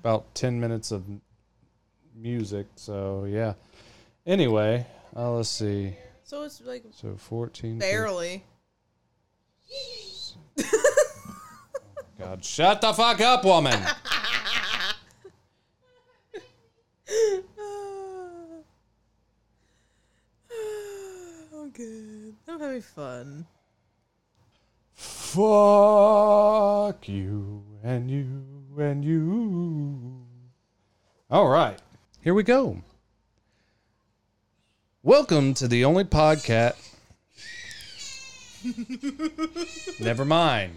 about 10 minutes of music. So, yeah. Anyway, uh, let's see. So it's like So 14. barely. God, shut the fuck up, woman. oh, good. I'm having fun. Fuck you and you and you. All right, here we go. Welcome to the only podcast. Never mind.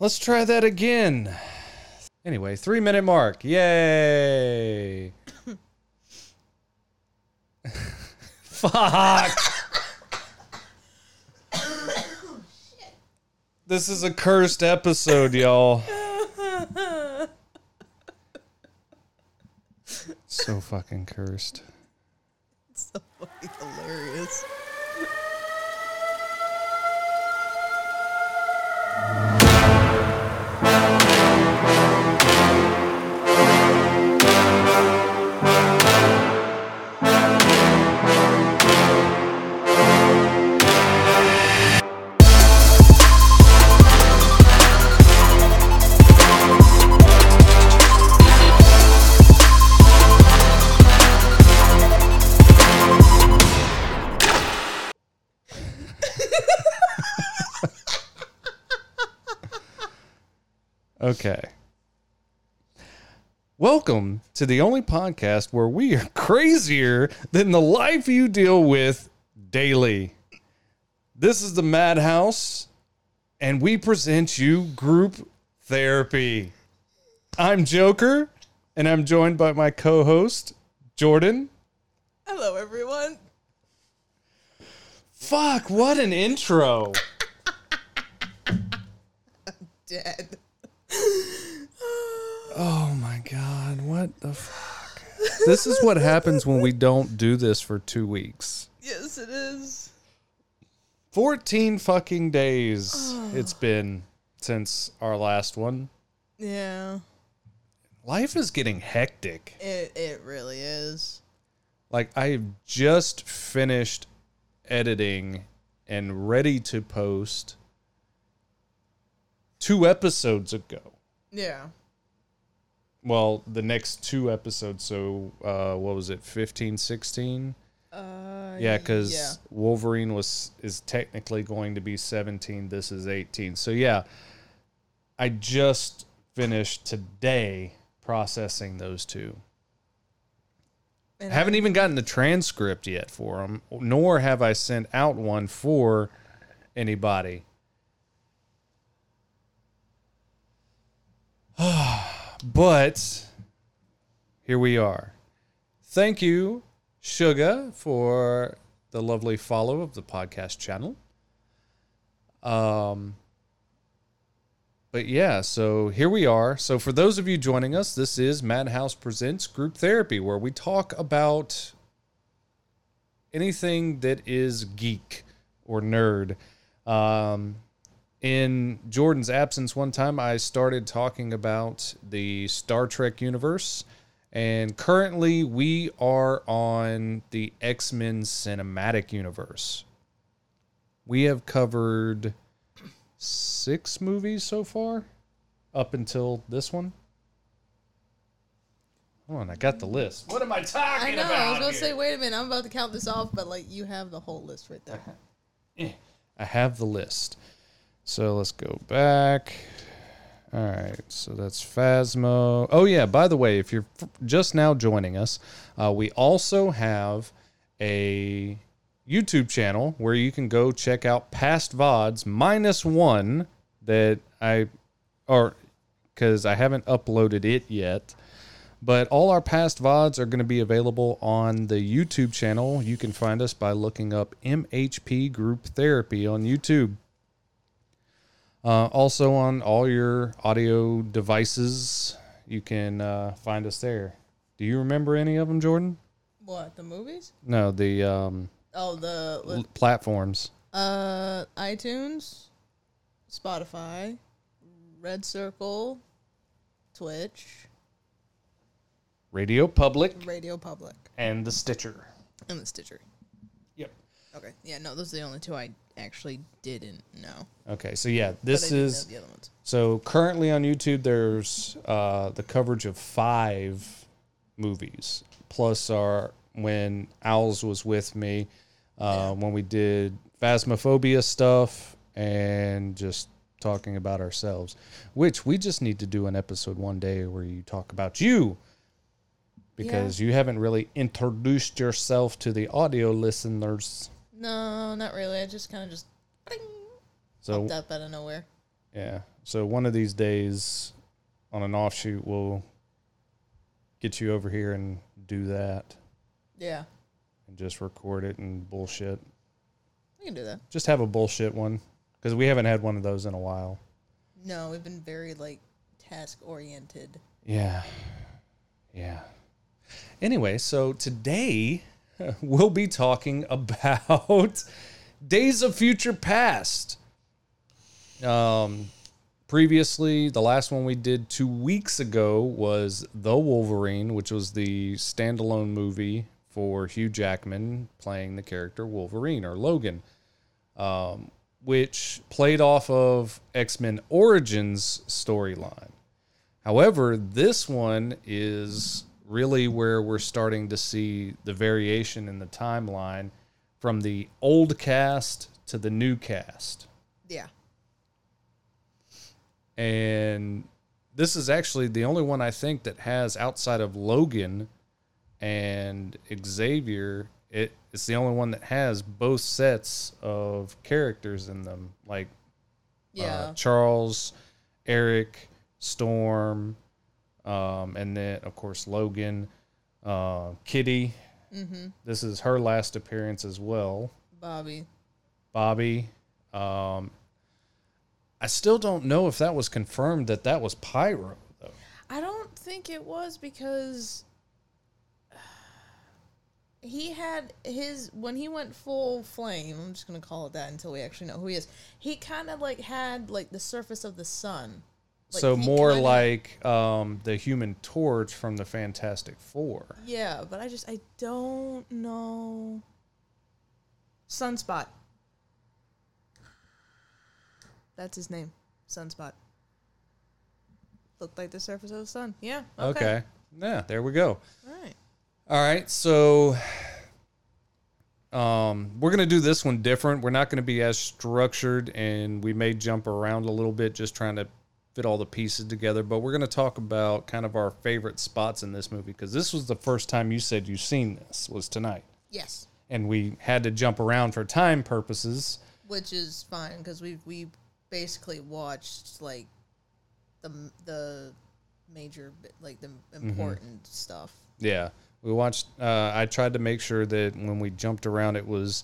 Let's try that again. Anyway, three minute mark. Yay. Fuck. This is a cursed episode, y'all. So fucking cursed. so fucking hilarious. Welcome to the only podcast where we are crazier than the life you deal with daily. This is the Madhouse, and we present you group therapy. I'm Joker, and I'm joined by my co host, Jordan. Hello, everyone. Fuck, what an intro. I'm dead. Oh my god, what the fuck? This is what happens when we don't do this for two weeks. Yes, it is. 14 fucking days it's been since our last one. Yeah, Life is getting hectic. it it really is. Like, I've just finished editing and ready to post two episodes ago. Yeah. Well, the next two episodes. So, uh, what was it, 15, 16? Uh, Yeah, because yeah. Wolverine was is technically going to be 17. This is 18. So yeah, I just finished today processing those two. And haven't even gotten the transcript yet for them, nor have I sent out one for anybody. but here we are. Thank you, Suga, for the lovely follow of the podcast channel. Um, but yeah, so here we are. So for those of you joining us, this is Madhouse Presents Group Therapy, where we talk about anything that is geek or nerd. Um, in Jordan's absence, one time I started talking about the Star Trek universe, and currently we are on the X Men cinematic universe. We have covered six movies so far, up until this one. Hold on, I got the list. What am I talking I know. about? I was gonna say, wait a minute. I'm about to count this off, but like, you have the whole list right there. I have the list. So let's go back. All right, so that's Phasmo. Oh yeah, by the way, if you're just now joining us, uh, we also have a YouTube channel where you can go check out past vods minus one that I, or because I haven't uploaded it yet. But all our past VODs are going to be available on the YouTube channel. You can find us by looking up MHP Group Therapy on YouTube. Uh, also, on all your audio devices, you can uh, find us there. Do you remember any of them, Jordan? What the movies? No, the um, Oh, the l- platforms. uh iTunes, Spotify, Red Circle, Twitch, Radio Public, Radio Public, and the Stitcher. and the Stitcher. Okay. Yeah, no, those are the only two I actually didn't know. Okay, so yeah, this I did know is the other ones. so currently on YouTube. There's uh, the coverage of five movies, plus our when Owls was with me uh, when we did phasmophobia stuff and just talking about ourselves, which we just need to do an episode one day where you talk about you because you haven't really introduced yourself to the audio listeners. No, not really. I just kind of just So popped up out of nowhere. Yeah. So one of these days on an offshoot, we'll get you over here and do that Yeah, and just record it and bullshit. we can do that. Just have a bullshit one because we haven't had one of those in a while. No, we've been very like task oriented. Yeah. Yeah. Anyway, so today we'll be talking about Days of Future Past. Um, previously, the last one we did two weeks ago was The Wolverine, which was the standalone movie for Hugh Jackman playing the character Wolverine or Logan, um, which played off of X Men Origins storyline. However, this one is really where we're starting to see the variation in the timeline from the old cast to the new cast. Yeah. And this is actually the only one I think that has outside of Logan and Xavier. It, it's the only one that has both sets of characters in them, like Yeah. uh, Charles, Eric, Storm, um, and then of course Logan, uh, Kitty. mm-hmm. This is her last appearance as well. Bobby. Bobby. Um, I still don't know if that was confirmed that that was Pyro though. I don't think it was because he had his when he went full flame. I'm just gonna call it that until we actually know who he is. He kind of like had like the surface of the sun. Like, so more kinda- like um, the Human Torch from the Fantastic Four. Yeah, but I just I don't know. Sunspot. That's his name. Sunspot. Looked like the surface of the sun. Yeah. Okay. Okay. Yeah, there we go. All right. All right, so um, we're gonna do this one different. We're not gonna be as structured, and we may jump around a little bit, just trying to fit all the pieces together. But we're gonna talk about kind of our favorite spots in this movie because this was the first time you said you've seen this was tonight, Yes. and we had to jump around for time purposes. which is fine because we we basically watched like the the major like the Mm-hmm. important stuff. Yeah, we watched. Uh, I tried to make sure that when we jumped around, it was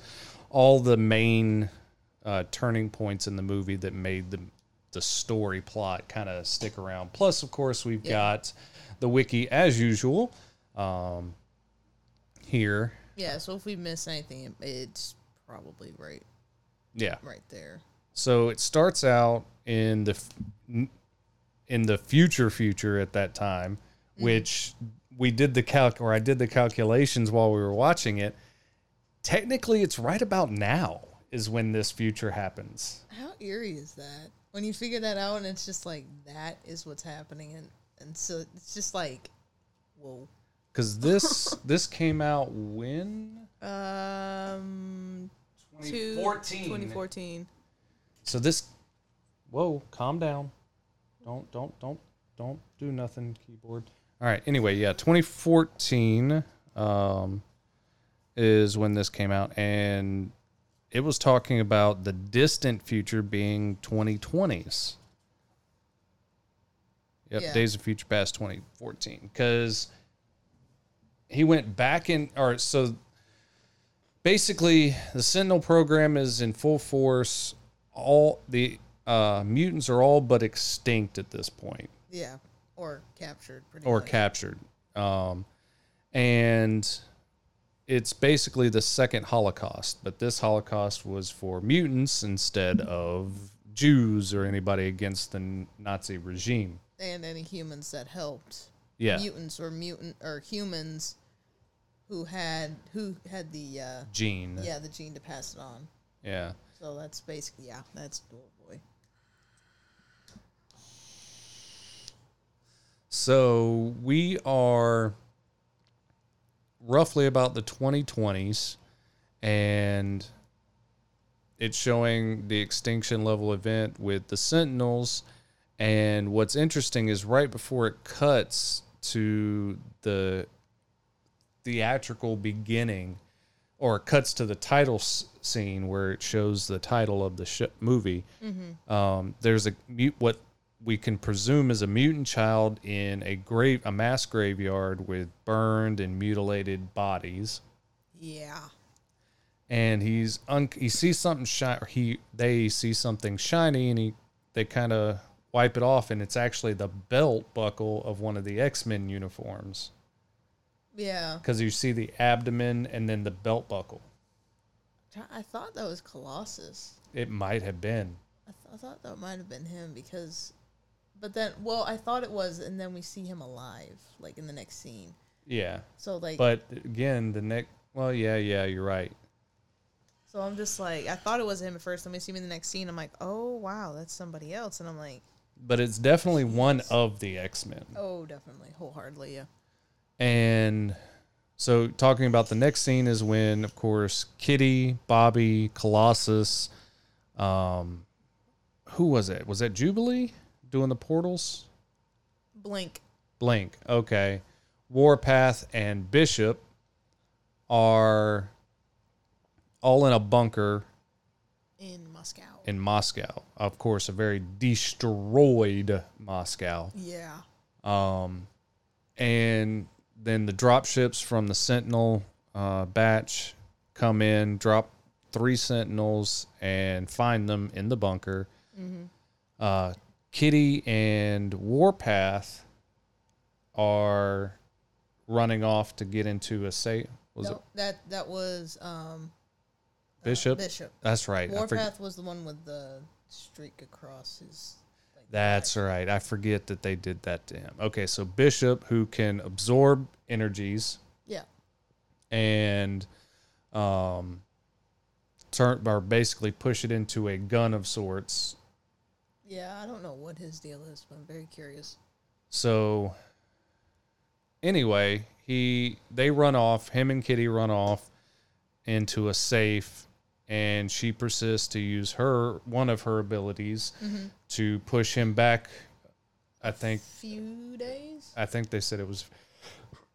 all the main uh, turning points in the movie that made the the story plot kind of stick around. Plus, of course, we've Yeah. got the wiki as usual um, here. Yeah, so if we miss anything, it's probably right Yeah. right there. So it starts out in the in the future future at that time, which we did the calc or I did the calculations while we were watching it. Technically, it's right about now is when this future happens. How eerie is that? When you figure that out and it's just like that is what's happening and and so it's just like whoa. Because this this came out when Um two- 2014. So this, whoa, calm down. Don't don't don't don't do nothing, keyboard. All right. Anyway, yeah, 2014 um, is when this came out, and it was talking about the distant future being 2020s. Yep, Yeah. Days of Future Past 2014, because he went back in, or so basically the sentinel program is in full force all the uh, mutants are all but extinct at this point Yeah. Or captured pretty or much. captured um, and it's basically the second holocaust but this holocaust was for mutants instead of Jews or anybody against the Nazi regime. And any humans that helped. Yeah, Mutants or mutant or humans who had who had the uh, gene. yeah the gene to pass it on. yeah. So that's basically yeah that's oh boy. So we are roughly about the 2020s, and it's showing the extinction level event with the Sentinels. And what's interesting is right before it cuts to the theatrical beginning, or cuts to the title s- scene where it shows the title of the sh- movie. Um, there's a mute what we can presume is a mutant child in a grave a mass graveyard with burned and mutilated bodies Yeah. and he's un- he sees something shiny he they see something shiny and he they kind of wipe it off and it's actually the belt buckle of one of the X-Men uniforms Yeah. cuz you see the abdomen and then the belt buckle I thought that was Colossus. it might have been I, th- I thought that might have been him because, but then well I thought it was, and then we see him alive like in the next scene. yeah So like, but again the next well yeah yeah you're right so I'm just like I thought it was him at first. Then we see him in the next scene. I'm like, oh wow, that's somebody else, and I'm like, but it's definitely one of the X-Men oh definitely wholeheartedly yeah. And so, talking about the next scene is when, of course, Kitty, Bobby, Colossus, um, who was it? Was that Jubilee doing the portals? Blink. Blink. Okay. Warpath and Bishop are all in a bunker in Moscow. in Moscow. Of course, a very destroyed Moscow. yeah. Um, and then the drop ships from the Sentinel uh, batch come in, drop three Sentinels, and find them in the bunker. Uh, Kitty and Warpath are running off to get into a safe. Was No, that that was um it Bishop? Bishop. That's right. Warpath was the one with the streak across his. Like, That's right. I forget that they did that to him. Okay, so Bishop, who can absorb energies, Yeah. and um, turn or basically push it into a gun of sorts. Yeah, I don't know what his deal is, but I'm very curious. So anyway, he they run off. Him and Kitty run off into a safe, and she persists to use her one of her abilities mm-hmm. to push him back. I think a Few days. I think they said it was,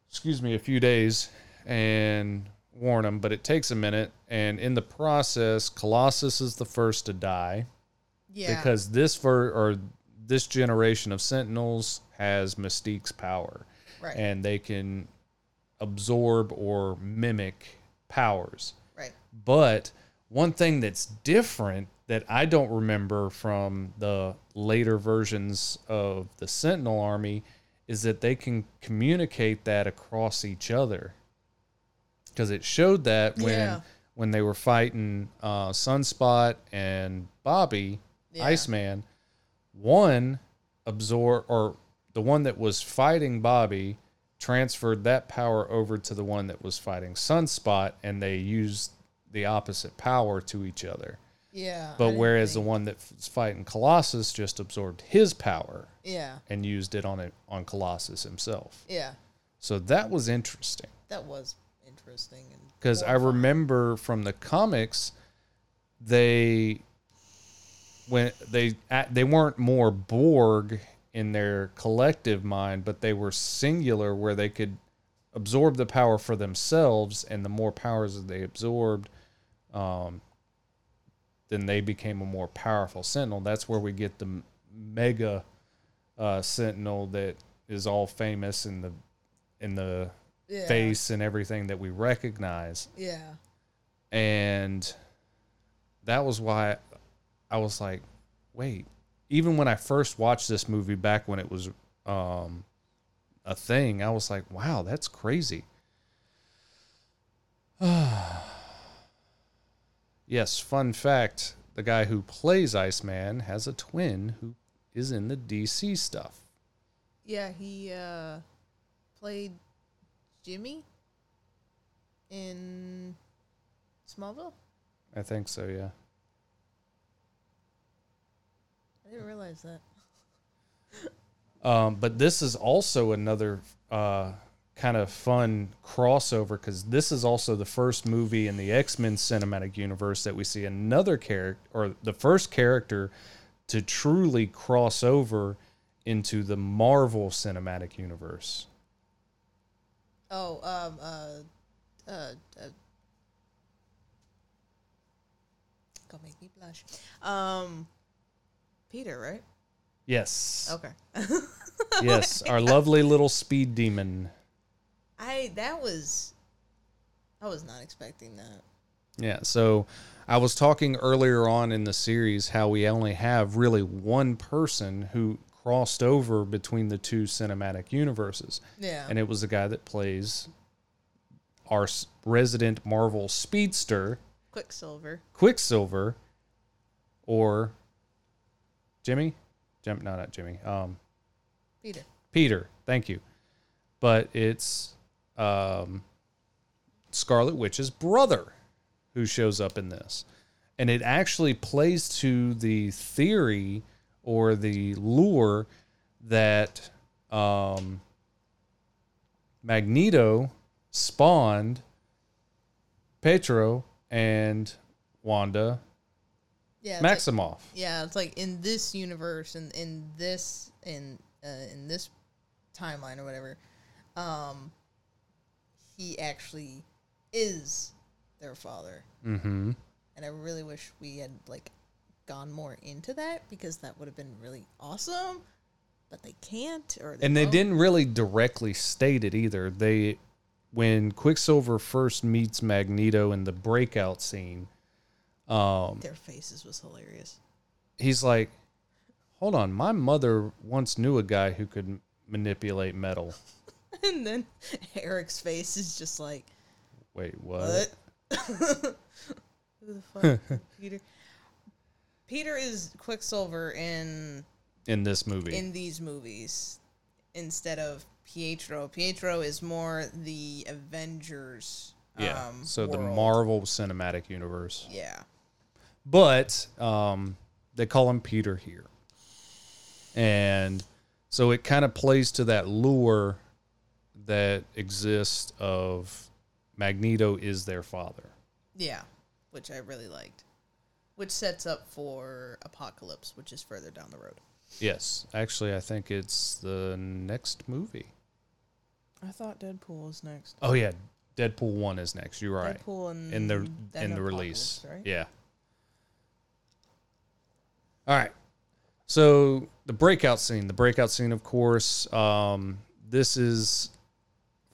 excuse me, a few days and warn him, but it takes a minute. And in the process, Colossus is the first to die Yeah. because this ver- or this generation of Sentinels has Mystique's power, right. and they can absorb or mimic powers. right. But one thing that's different that I don't remember from the later versions of the Sentinel army is that they can communicate that across each other. Because it showed that when Yeah. when they were fighting uh, Sunspot and Bobby, Yeah. Iceman, one absorb or the one that was fighting Bobby transferred that power over to the one that was fighting Sunspot, and they used the opposite power to each other. Yeah. But whereas the one that was fighting Colossus just absorbed his power Yeah. and used it on it on Colossus himself. Yeah. So that was interesting That was interesting because I remember from the comics they when they they weren't more Borg in their collective mind, but they were singular where they could absorb the power for themselves, and the more powers that they absorbed, um, then they became a more powerful Sentinel. That's where we get the mega uh, Sentinel that is all famous in the in the yeah. face and everything that we recognize. Yeah. And that was why I was like, wait, even when I first watched this movie back when it was um, a thing, I was like, wow, that's crazy. yes, fun fact the guy who plays Iceman, has a twin who is in the DC stuff. Yeah, he uh, played Jimmy in Smallville. I think so, yeah. I didn't realize that. Um, but this is also another uh, kind of fun crossover because this is also the first movie in the X Men cinematic universe that we see another character, or the first character to truly cross over into the Marvel cinematic universe. Oh, um, uh, uh, uh gonna make me blush. Um, Peter, right? Yes. Okay. Yes, our lovely little speed demon. I that was, I was not expecting that. Yeah, so I was talking earlier on in the series how we only have really one person who crossed over between the two cinematic universes. Yeah. And it was the guy that plays our resident Marvel speedster, Quicksilver. Quicksilver, or Jimmy? Jim, no, not Jimmy. Um, Peter. Peter. Thank you. But it's um, Scarlet Witch's brother who shows up in this. And it actually plays to the theory or the lure that um, Magneto spawned Pietro and Wanda Yeah. it's like- Maximoff. yeah, it's like in this universe and in, this in uh, in this timeline or whatever, um, he actually is their father, Mm-hmm. and I really wish we had like gone more into that because that would have been really awesome, but they can't or and they won't. didn't really directly state it either. They, when Quicksilver first meets Magneto in the breakout scene, um, Their faces was hilarious. he's like, "Hold on, my mother once knew a guy who could manipulate metal." And then Eric's face is just like, Wait, what? what? Who the fuck? Peter. Peter is Quicksilver in In this movie, in these movies instead of Pietro. Pietro is more the Avengers. yeah. Um, so the. Marvel Cinematic Universe, Yeah. But um, they call him Peter here, and so it kind of plays to that lure that exists of Magneto is their father. Yeah. Which I really liked. Which sets up for Apocalypse, which is further down the road. Yes, actually, I think it's the next movie. I thought Deadpool was next. Oh yeah, Deadpool one is next. You're right. Deadpool and in the in the Apocalypse, release. right? Yeah. All right. So the breakout scene, the breakout scene, of course, um, this is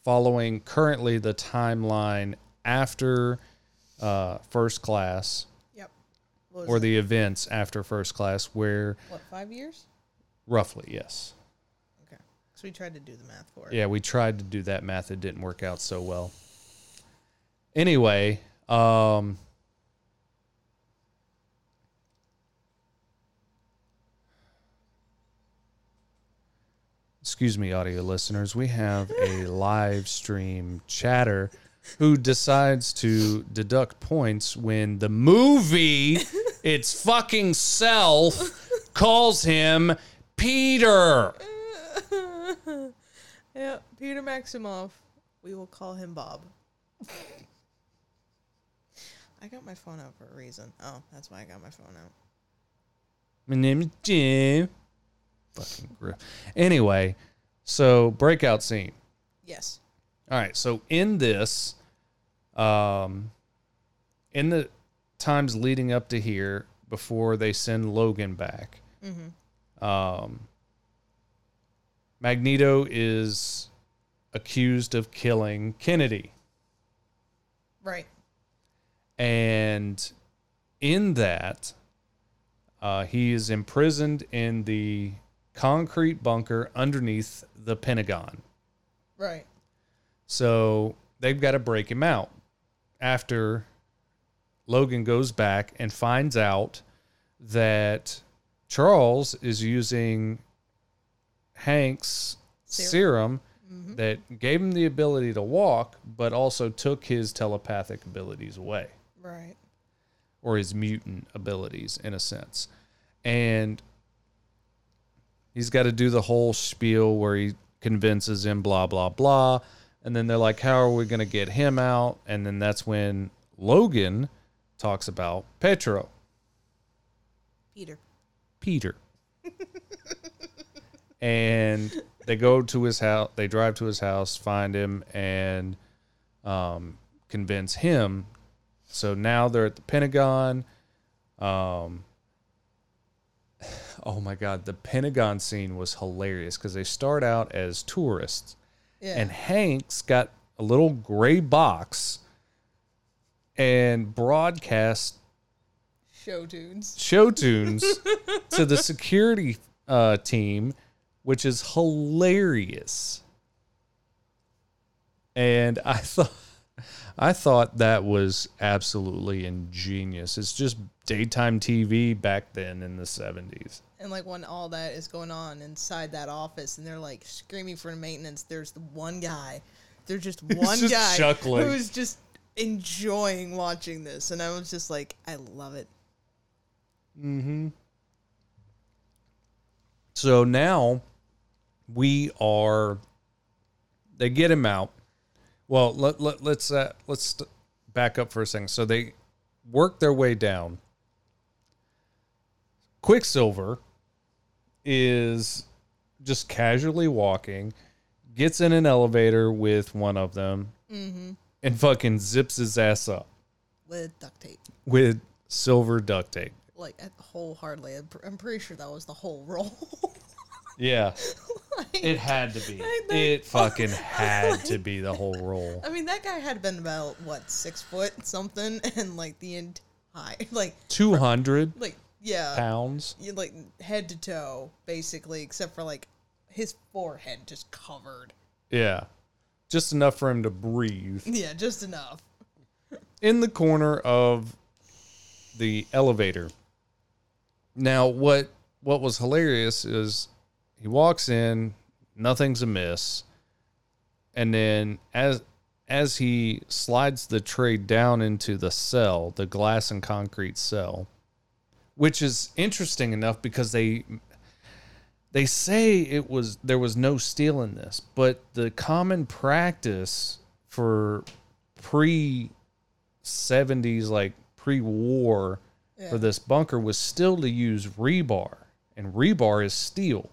following currently the timeline after uh, First Class Yep. Or the events after First Class, where what five years? roughly, yes, Okay. So we tried to do the math for it. Yeah, we tried to do that math. It didn't work out so well. Anyway, um, excuse me, audio listeners. We have a live stream chatter who decides to deduct points when the movie, its fucking self, calls him Peter. yeah, Peter Maximoff. We will call him Bob. I got my phone out for a reason. Oh, that's why I got my phone out. My name is Jim. Fucking gri- Anyway, so breakout scene. Yes. All right, so in this, um, in the times leading up to here, before they send Logan back, Mm-hmm. um, Magneto is accused of killing Kennedy. Right. And in that, uh, he is imprisoned in the concrete bunker underneath the Pentagon. Right. So they've got to break him out after Logan goes back and finds out that Charles is using Hank's serum, Serum. Mm-hmm. that gave him the ability to walk, but also took his telepathic abilities away Right. or his mutant abilities in a sense. And he's got to do the whole spiel where he convinces him, blah, blah, blah. And then they're like, how are we going to get him out? And then that's when Logan talks about Pietro, Peter. Peter. and they go to his house, they drive to his house, find him, and um, convince him. So now they're at the Pentagon. Um, oh my God, the Pentagon scene was hilarious because they start out as tourists, Yeah. and Hank's got a little gray box and broadcast Show tunes. show tunes to the security uh, team, which is hilarious. And I thought, I thought that was absolutely ingenious. It's just daytime TV back then in the seventies. And like when all that is going on inside that office and they're like screaming for maintenance, there's the one guy. There's just one just guy chuckling. who's just enjoying watching this. And I was just like, I love it. Mm-hmm. So now we are. They get him out. Well, let, let let's uh, let's st- back up for a second. So they work their way down. Quicksilver is just casually walking, gets in an elevator with one of them, mm-hmm. and fucking zips his ass up With duct tape. with silver duct tape. Like at wholeheartedly. I'm, pr- I'm pretty sure that was the whole role. Yeah. Like, It had to be. It fucking had to be the whole role. I mean, that guy had been about what six foot something, and like the entire like 200 like yeah, pounds. you like head to toe basically, except for like his forehead just covered. Yeah. Just enough for him to breathe. Yeah, just enough. In the corner of the elevator. Now, what what was hilarious is he walks in, nothing's amiss. And then as as he slides the tray down into the cell, the glass and concrete cell, which is interesting enough because they they say it was there was no steel in this, but the common practice for pre 70s like pre-war Yeah. for this bunker was still to use rebar and rebar is steel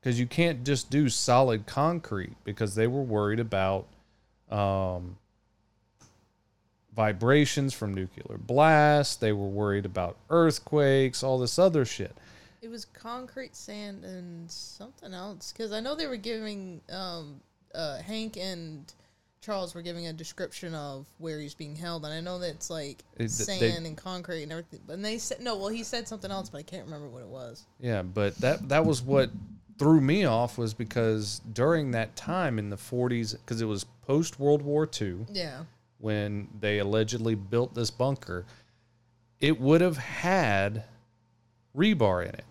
because you can't just do solid concrete because they were worried about um, vibrations from nuclear blasts they were worried about earthquakes all this other shit It was concrete, sand, and something else. Because I know they were giving um, uh, Hank and Charles were giving a description of where he's being held, and I know that it's like It- sand they- and concrete and everything. But they said no. Well, he said something else, but I can't remember what it was. Yeah, but that that was what threw me off was because during that time in the 40s because it was post World War II Yeah. When they allegedly built this bunker, it would have had rebar in it.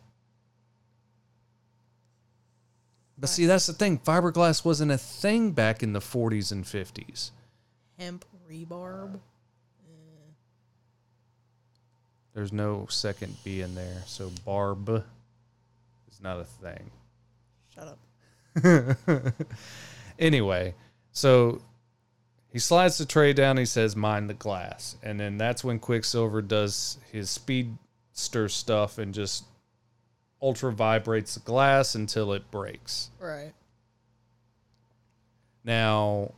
But see, that's the thing. Fiberglass wasn't a thing back in the 40s and 50s. Hemp rebarb. Eh. There's no second B in there, so barb is not a thing. Shut up. anyway, so he slides the tray down. He says, "Mind the glass," and then that's when Quicksilver does his speedster stuff and just ultra vibrates the glass until it breaks. Right. Now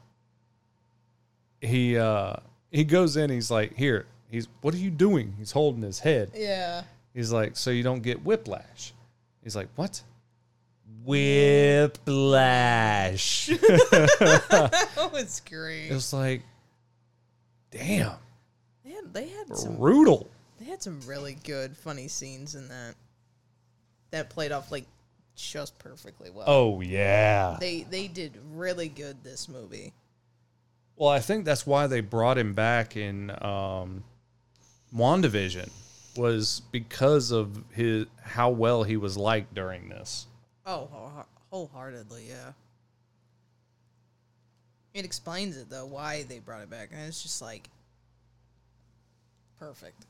he uh he goes in. He's like, "Here." He's, "What are you doing?" He's holding his head. Yeah. He's like, "So you don't get whiplash." He's like, "What?" Whiplash. that was great. It was like, damn, They had, they had some brutal. they had some really good funny scenes in that that played off like just perfectly well. Oh yeah. They they did really good this movie. Well, I think that's why they brought him back in um, WandaVision was because of his how well he was liked during this. Oh, wholeheartedly, yeah. It explains it though why they brought it back, and it's just like perfect.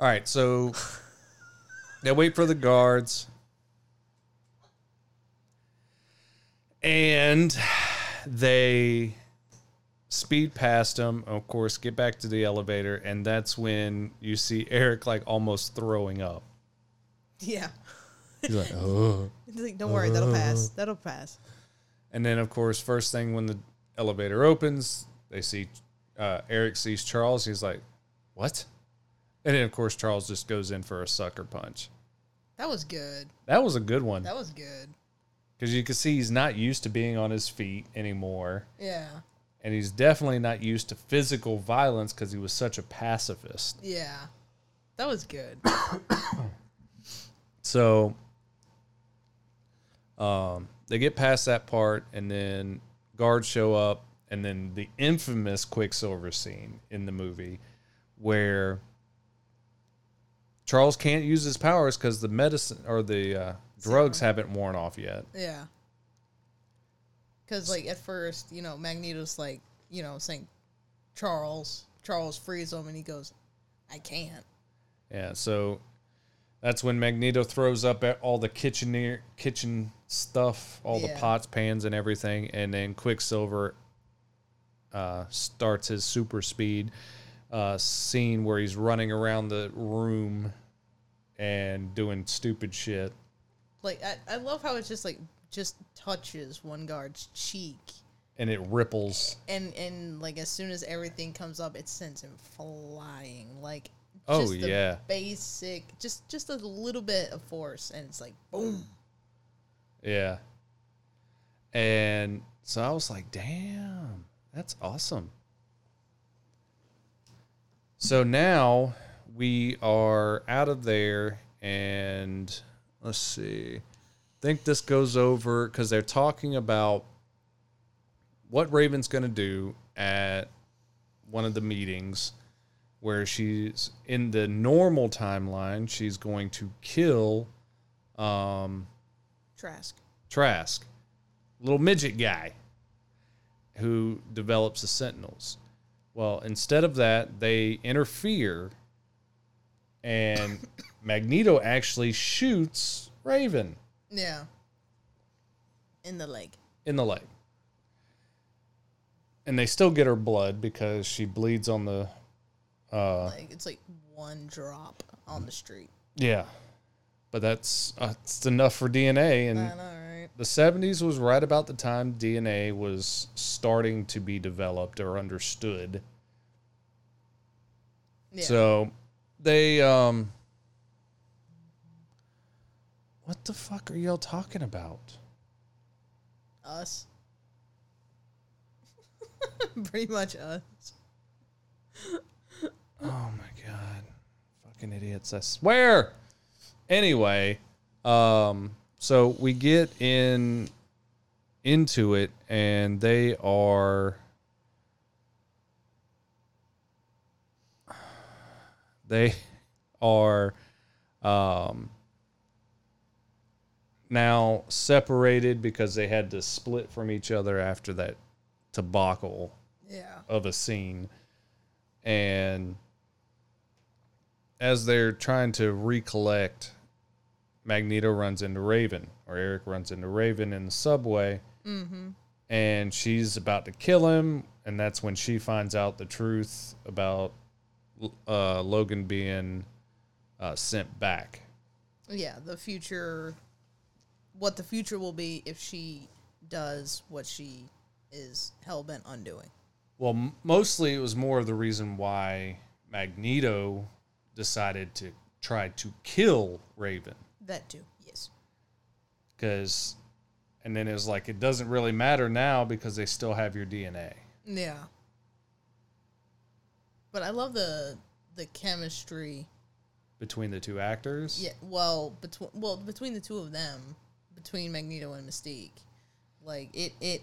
All right, so they wait for the guards. And they speed past him, of course, get back to the elevator, and that's when you see Eric like almost throwing up. Yeah. He's like, oh. It's like, don't worry, that'll pass. That'll pass. And then, of course, first thing when the elevator opens, they see uh, Eric sees Charles. He's like, "What?" And then, of course, Charles just goes in for a sucker punch. That was good. That was a good one That was good. because you can see he's not used to being on his feet anymore, Yeah. and he's definitely not used to physical violence because he was such a pacifist. Yeah. That was good. So, um, they get past that part, and then guards show up, and then the infamous Quicksilver scene in the movie where Charles can't use his powers because the medicine or the uh, drugs haven't worn off yet. Yeah. Because, like, at first, you know, Magneto's like, you know, saying, Charles, Charles frees him, and he goes, I can't. Yeah, so that's when Magneto throws up all the kitchen kitchen stuff, all the pots, pans, and everything, and then Quicksilver uh, starts his super speed uh, scene where he's running around the room and doing stupid shit. Like, I, I love how it's just, like, just touches one guard's cheek. And it ripples. And, and like, as soon as everything comes up, it sends him flying. Like, Oh, just the yeah. Basic, just, just a little bit of force, and it's like, boom. Yeah. And so I was like, damn, that's awesome. So now we are out of there and let's see. I think this goes over because they're talking about what Raven's going to do at one of the meetings where she's in the normal timeline, she's going to kill um, Trask. Trask, little midget guy who develops the Sentinels. Well, instead of that, they interfere, and Magneto actually shoots Raven Yeah. In the leg. in the leg. And they still get her blood because she bleeds on the. Uh, Like, it's like one drop on the street. yeah. But that's uh, it's enough for DNA, and I know, right? the 70s was right about the time DNA was starting to be developed or understood. Yeah. So they um What the fuck are y'all talking about? us. Pretty much us. Oh my god. Fucking idiots, I swear. Anyway, um so we get in into it and they are they are um now separated because they had to split from each other after that debacle Yeah. of a scene. And as they're trying to recollect, Magneto runs into Raven, or Eric runs into Raven in the subway. Mm-hmm. And she's about to kill him. And that's when she finds out the truth about uh, Logan being uh, sent back. Yeah, the future what the future will be if she does what she is hell bent on doing. Well, m- mostly it was more of the reason why Magneto decided to try to kill Raven. That too. Yes. because and then it's like it doesn't really matter now because they still have your DNA. Yeah. But I love the the chemistry. between the two actors. Yeah, well, between well between the two of them, between Magneto and Mystique, like it it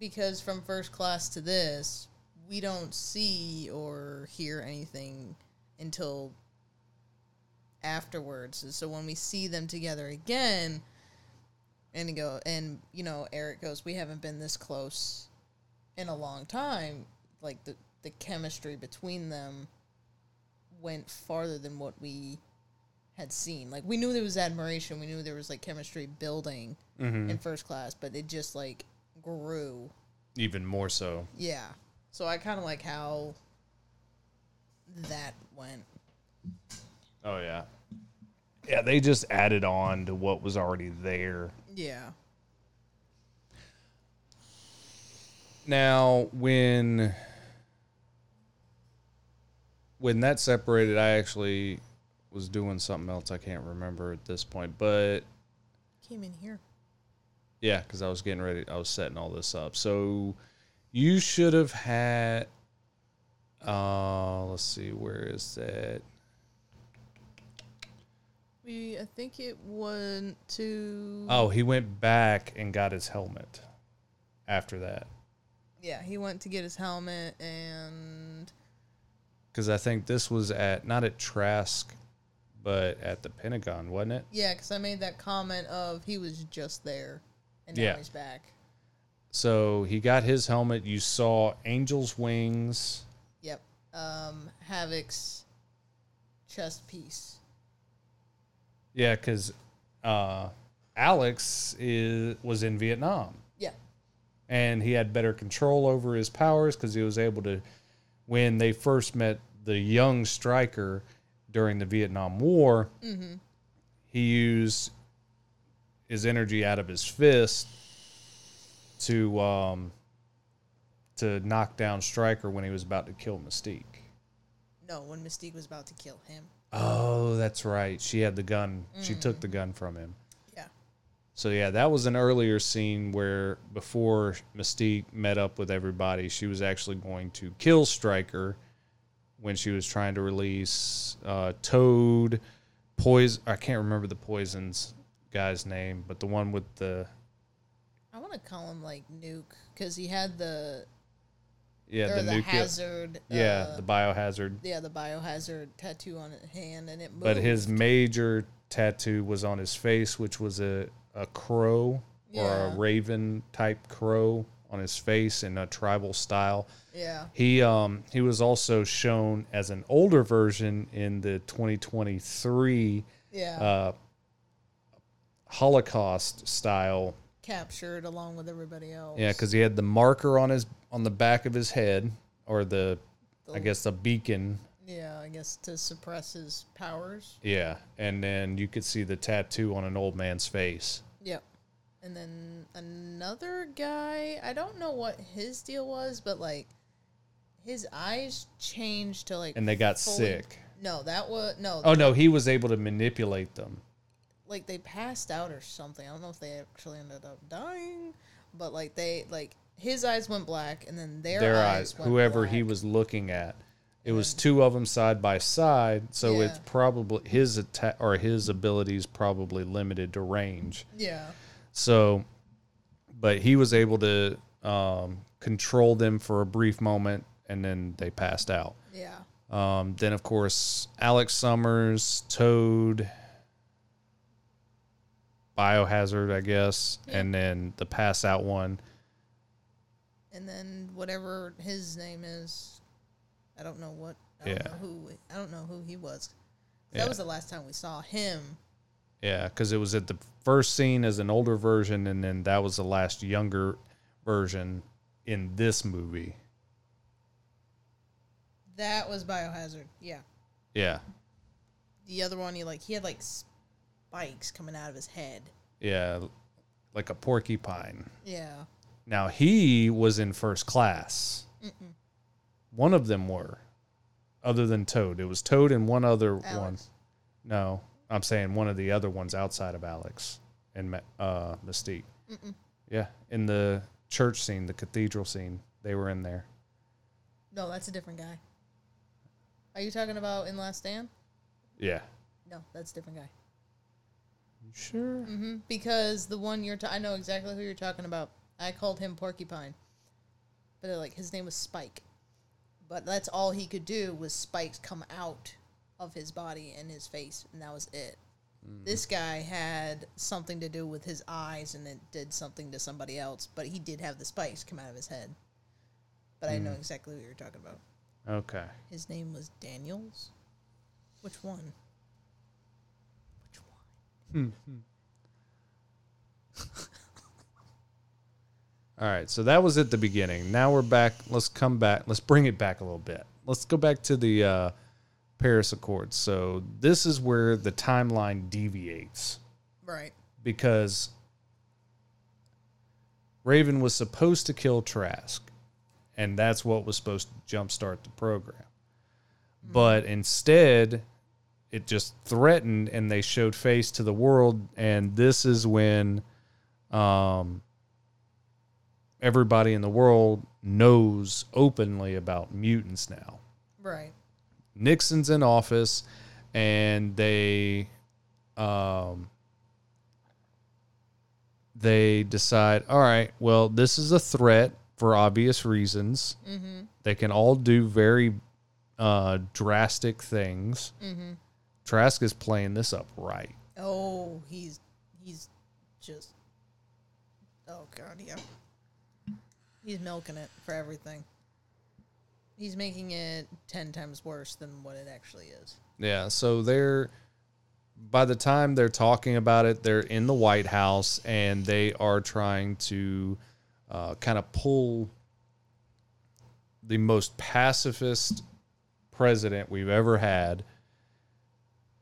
because from first class to this, we don't see or hear anything until afterwards. So when we see them together again, and go and you know Eric goes, we haven't been this close in a long time. Like the the chemistry between them went farther than what we had seen. Like we knew there was admiration, we knew there was like chemistry building mm-hmm. in first class, but it just like grew. Even more so. Yeah. So I kind of like how that went. Oh yeah. Yeah, they just added on to what was already there. Yeah. Now, when when that separated, I actually was doing something else. I can't remember at this point, but Came in here. yeah, because I was getting ready. I was setting all this up. So you should have had. Uh, let's see, where is that? We I think it went to Oh, he went back and got his helmet. After that, Yeah, he went to get his helmet and because I think this was at not at Trask, but at the Pentagon, wasn't it? yeah, cuz I made that comment of he was just there and now Yeah. he's back. So he got his helmet. You saw Angel's wings. Yep. Um Havoc's chest piece. Yeah, because uh, Alex is was in Vietnam, Yeah. and he had better control over his powers because he was able to. When they first met the young Stryker during the Vietnam War, he used his energy out of his fist to um, to knock down Stryker when he was about to kill Mystique. No, when Mystique was about to kill him. Oh, that's right. She had the gun. She took the gun from him. Yeah. So yeah, that was an earlier scene where before Mystique met up with everybody, she was actually going to kill Stryker when she was trying to release uh, Toad, Poison. I can't remember the Poison's guy's name, but the one with the I want to call him like Nuke cuz he had the yeah the, the, nuclear hazard yeah uh, the biohazard. yeah, the biohazard tattoo on his hand and it moved. But his major tattoo was on his face, which was a, a crow or a raven type crow on his face in a tribal style. Yeah. He um he was also shown as an older version in the 2023 Yeah. uh, Holocaust style. Captured along with everybody else. Yeah, because he had the marker on his on the back of his head, or the I guess the beacon. Yeah, I guess to suppress his powers. Yeah, and then you could see the tattoo on an old man's face. Yep. And then another guy, I don't know what his deal was, but like his eyes changed to like and they got fully- sick. No, that was no. Oh no, he was able to manipulate them. Like they passed out or something. I don't know if they actually ended up dying, but like they like his eyes went black and then their, Their eyes, eyes, whoever he was looking at. It was two of them side by side, so it's probably his attack or his abilities probably limited to range. Yeah. So, but he was able to um, control them for a brief moment, and then they passed out. Yeah. Um, then, of course, Alex Summers, Toad, Biohazard, I guess, and then the pass out one. And then whatever his name is, I don't know what. I don't Yeah. know who. I don't know who he was. Yeah. That was the last time we saw him. Yeah, because it was at the first scene as an older version, and then that was the last younger version in this movie. That was Biohazard. Yeah. Yeah, The other one, he like he had like spikes coming out of his head. yeah, like a porcupine. Yeah. Now he was in first class. One of them were, other than Toad. It was Toad and one other one. No, I'm saying one of the other ones outside of Alex and uh, Mystique. Yeah, in the church scene, the cathedral scene, they were in there. No, that's a different guy. Are you talking about in Last Stand? Yeah. No, that's a different guy. You sure? hmm Because the one you're, ta- I know exactly who you're talking about. I called him Porcupine, but uh, like his name was Spike. but that's all he could do was spikes come out of his body and his face, and that was it. This guy had something to do with his eyes, and it did something to somebody else, but he did have the spikes come out of his head. But I know exactly what you're talking about. Okay. His name was Daniels. Which one? Which? Hmm, hmm. All right, so that was at the beginning. Now we're back. Let's come back. Let's bring it back a little bit. Let's go back to the uh, Paris Accords. So this is where the timeline deviates Right. because Raven was supposed to kill Trask, and that's what was supposed to jumpstart the program. Hmm. But instead, it just threatened, and they showed face to the world. And this is when um, everybody in the world knows openly about mutants now. Right. Nixon's in office, and they, um, they decide, all right, well, this is a threat for obvious reasons. They can all do very uh, drastic things. Trask is playing this up right. Oh, he's he's just oh god, yeah. He's milking it for everything. He's making it ten times worse than what it actually is. Yeah, so they're by the time they're talking about it, they're in the White House and they are trying to uh, kind of pull the most pacifist president we've ever had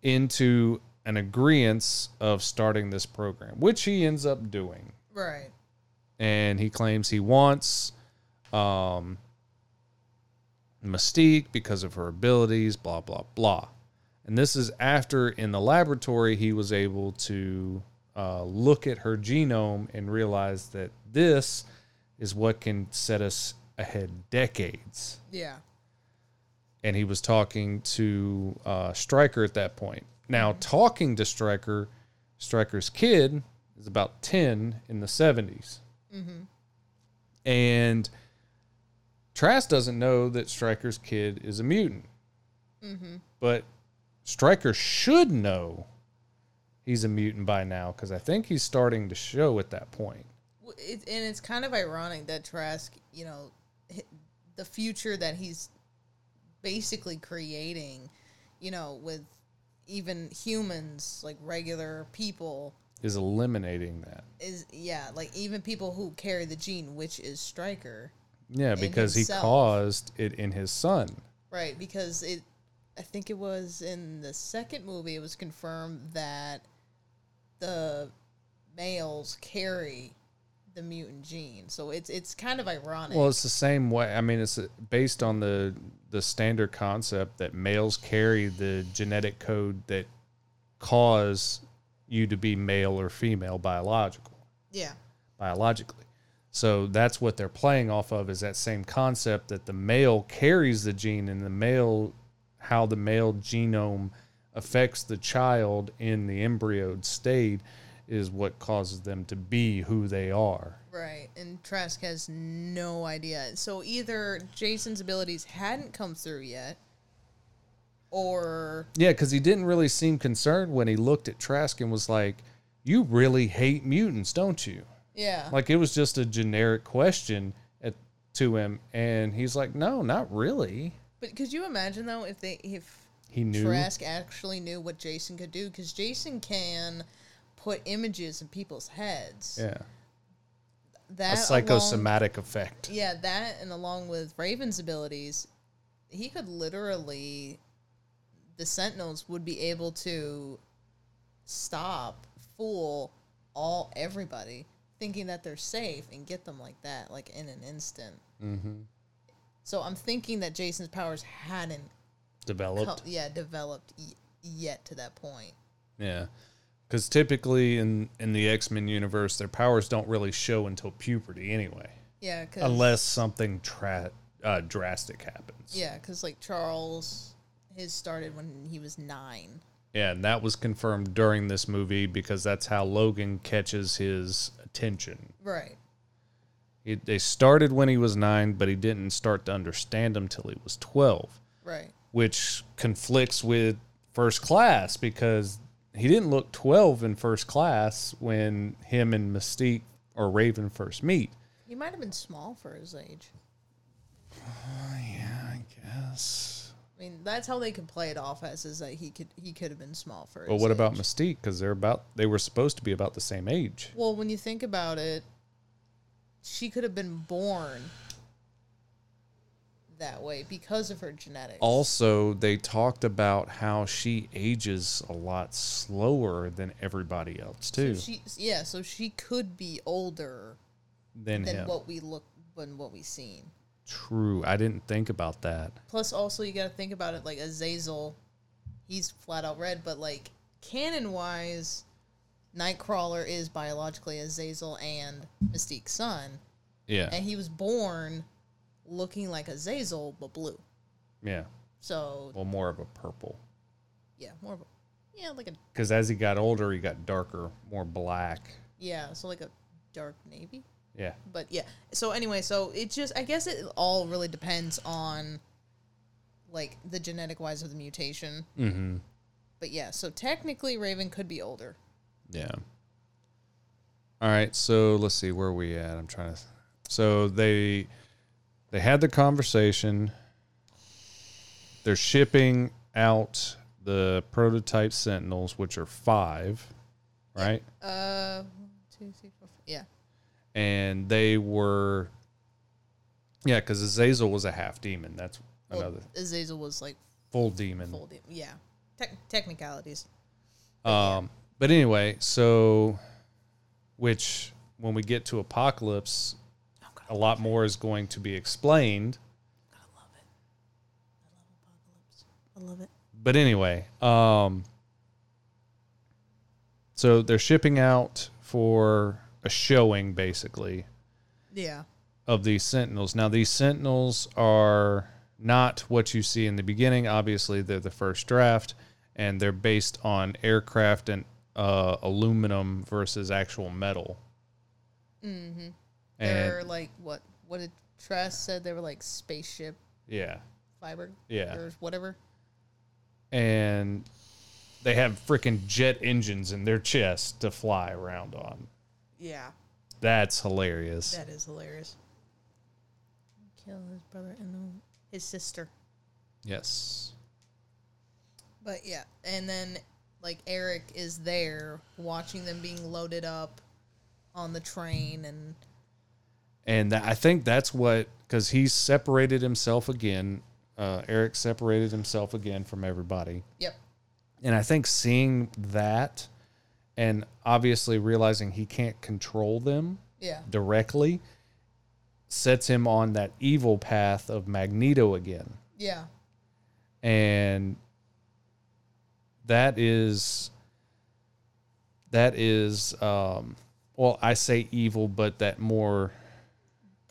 into an agreement of starting this program, which he ends up doing. Right. And he claims he wants um, Mystique because of her abilities, blah, blah, blah. And this is after in the laboratory he was able to uh, look at her genome and realize that this is what can set us ahead decades. Yeah. And he was talking to uh, Stryker at that point. Now, mm-hmm. talking to Stryker, Stryker's kid is about 10 in the 70s. Mm-hmm. And Trask doesn't know that Stryker's kid is a mutant. Mm-hmm. But Stryker should know he's a mutant by now because I think he's starting to show at that point. It, and it's kind of ironic that Trask, you know, the future that he's basically creating, you know, with even humans, like regular people, Is eliminating that. is yeah, like even people who carry the gene, which is Stryker. Yeah, because he caused it in his son. Right, because it I think it was in the second movie it was confirmed that the males carry the mutant gene. So it's it's kind of ironic. Well, it's the same way. I mean, it's based on the the standard concept that males carry the genetic code that cause you to be male or female biological yeah. biologically. So that's what they're playing off of is that same concept that the male carries the gene and the male how the male genome affects the child in the embryoed state is what causes them to be who they are. Right. And Trask has no idea. So either Jason's abilities hadn't come through yet or Yeah, because he didn't really seem concerned when he looked at Trask and was like, "You really hate mutants, don't you?" yeah. Like it was just a generic question at, to him, and he's like, "No, not really." but could you imagine though if they if He knew. Trask actually knew what Jason could do because Jason can put images in people's heads. Yeah, That a psychosomatic effect. Yeah, that and along with Raven's abilities, he could literally the Sentinels would be able to stop, fool all everybody, thinking that they're safe and get them like that, like in an instant. Mm-hmm. So I'm thinking that Jason's powers hadn't, Developed. co- yeah, developed y- yet to that point. Yeah, because typically in in the X Men universe, their powers don't really show until puberty anyway, Yeah, cause, unless something tra- uh, drastic happens. yeah, because like Charles, his started when he was nine. Yeah, and that was confirmed during this movie because that's how Logan catches his attention. Right. He, they started when he was nine, but he didn't start to understand them till he was 12, Right. which conflicts with first class because he didn't look 12 in first class when him and Mystique or Raven first meet. He might have been small for his age. Uh, yeah, I guess. I mean, that's how they could play it off as is that he could he could have been small for. But his what about. Mystique? Because they're about they were supposed to be about the same age. Well, when you think about it, she could have been born that way because of her genetics. Also, they talked about how she ages a lot slower than everybody else too. So she, yeah, so she could be older than than him. what we look than what we seen. True. I didn't think about that. Plus, also you got to think about it like Azazel, he's flat out red, but like canon wise, Nightcrawler is biologically Azazel and Mystique's son, Yeah. and he was born looking like Azazel but blue. Yeah. So Well, more of a purple. yeah, more of a yeah, like a Because as he got older, he got darker, more black. yeah, so like a dark navy. Yeah. But yeah, so anyway, so it just I guess it all really depends on like the genetic wise of the mutation. Mm-hmm. But yeah, so technically Raven could be older. Yeah. All right. So let's see where are we at. I'm trying to. So they they had the conversation. They're shipping out the prototype Sentinels, which are five, right? Uh, one, two, three, four, five. Yeah. And they were, yeah, because Azazel was a half demon. That's Well, another Azazel was like full demon. full. de- Yeah. Tec- technicalities. Um, but anyway, so which when we get to Apocalypse, a lot more is going to be explained. I love it. I love Apocalypse. I love it. But anyway, um, so they're shipping out for a showing basically Yeah. of these Sentinels. Now these Sentinels are not what you see in the beginning. Obviously, they're the first draft, and they're based on aircraft and uh, aluminum versus actual metal. Mm-hmm. And They're like what? What did Tress said? They were like spaceship yeah, fiber yeah, or whatever. and they have freaking jet engines in their chest to fly around on. Yeah. That's hilarious. That is hilarious. Kill his brother and then his sister. Yes. But yeah, and then like Eric is there watching them being loaded up on the train and And that, I think that's what, because he's separated himself again. Uh, Eric separated himself again from everybody. yep. And I think seeing that and obviously realizing he can't control them Yeah. directly sets him on that evil path of Magneto again. Yeah. And that is that is um well I say evil but that more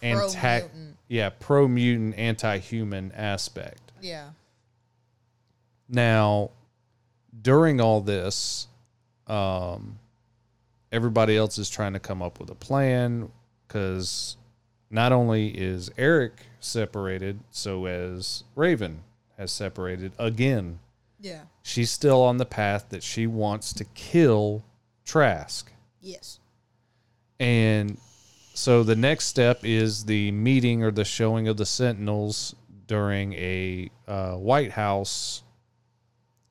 antac Pro-mutant. yeah pro mutant anti human aspect. Yeah. Now, during all this, um, everybody else is trying to come up with a plan because not only is Eric separated, so as Raven has separated again. Yeah. She's still on the path that she wants to kill Trask. Yes. And so the next step is the meeting or the showing of the Sentinels during a uh, White House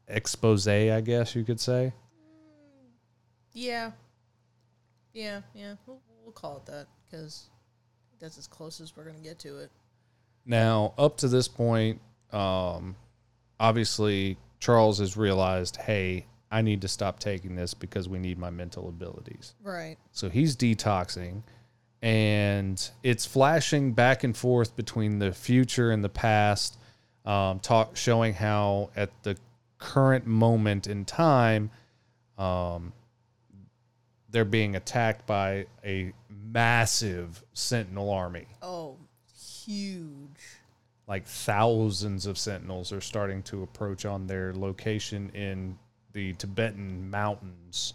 expose, I guess you could say. Yeah. Yeah. Yeah. We'll, we'll call it that because that's as close as we're gonna get to it. Now, up to this point, um, obviously Charles has realized, hey, I need to stop taking this because we need my mental abilities. Right. So he's detoxing and it's flashing back and forth between the future and the past, um, talk showing how at the current moment in time, um, they're being attacked by a massive Sentinel army. Oh, huge. Like thousands of Sentinels are starting to approach on their location in the Tibetan mountains.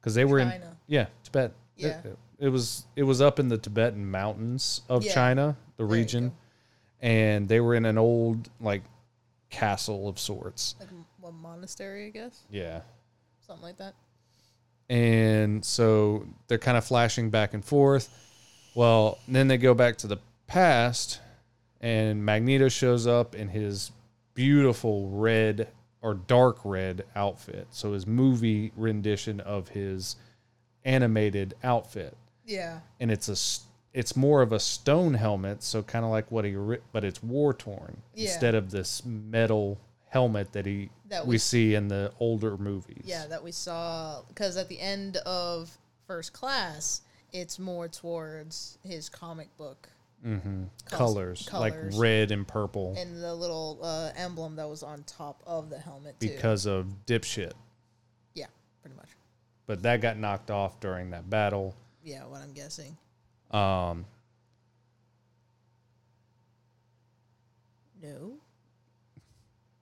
Because they were in yeah, Tibet. Yeah. It was it was up in the Tibetan mountains of Yeah. China, the There region, and they were in an old like castle of sorts. Like a, a monastery, I guess, Yeah. something like that. and so they're kind of flashing back and forth. Well, then they go back to the past, and Magneto shows up in his beautiful red or dark red outfit. So his movie rendition of his animated outfit, Yeah. and it's a it's more of a stone helmet, so kind of like what he but it's war torn Yeah. instead of this metal helmet that he That we we- see in the older movies. Yeah, that we saw because at the end of First Class, it's more towards his comic book hmm Cos- colors, like red and purple and the little uh, emblem that was on top of the helmet too. because of dipshit. yeah, pretty much. But that got knocked off during that battle. Yeah, what I'm guessing. Um, No.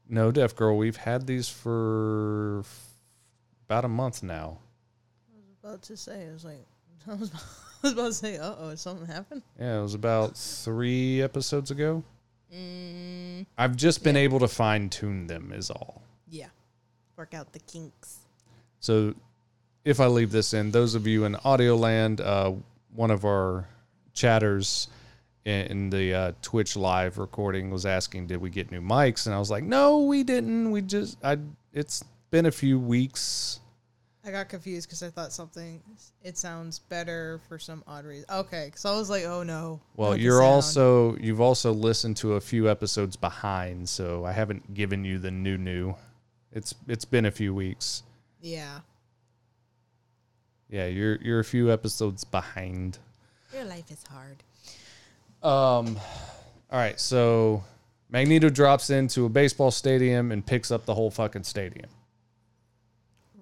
no, Deaf Girl, we've had these for f- about a month now. I was about to say, I was like, I was, I was about to say, uh oh, something happened. Yeah, it was about three episodes ago. Mm, I've just been able to fine tune them, is all. yeah. Work out the kinks. So if I leave this in, those of you in audio land, uh, one of our chatters in, in the uh, Twitch live recording was asking, did we get new mics? And I was like, no, we didn't. We just, I, it's been a few weeks. I got confused because I thought something. It sounds better for some odd reason. Okay, because I was like, oh no. Well, you're also, you've also listened to a few episodes behind. So I haven't given you the new, new. It's, it's been a few weeks. Yeah. Yeah, you're, you're a few episodes behind. Your life is hard. Um, all right, so Magneto drops into a baseball stadium and picks up the whole fucking stadium.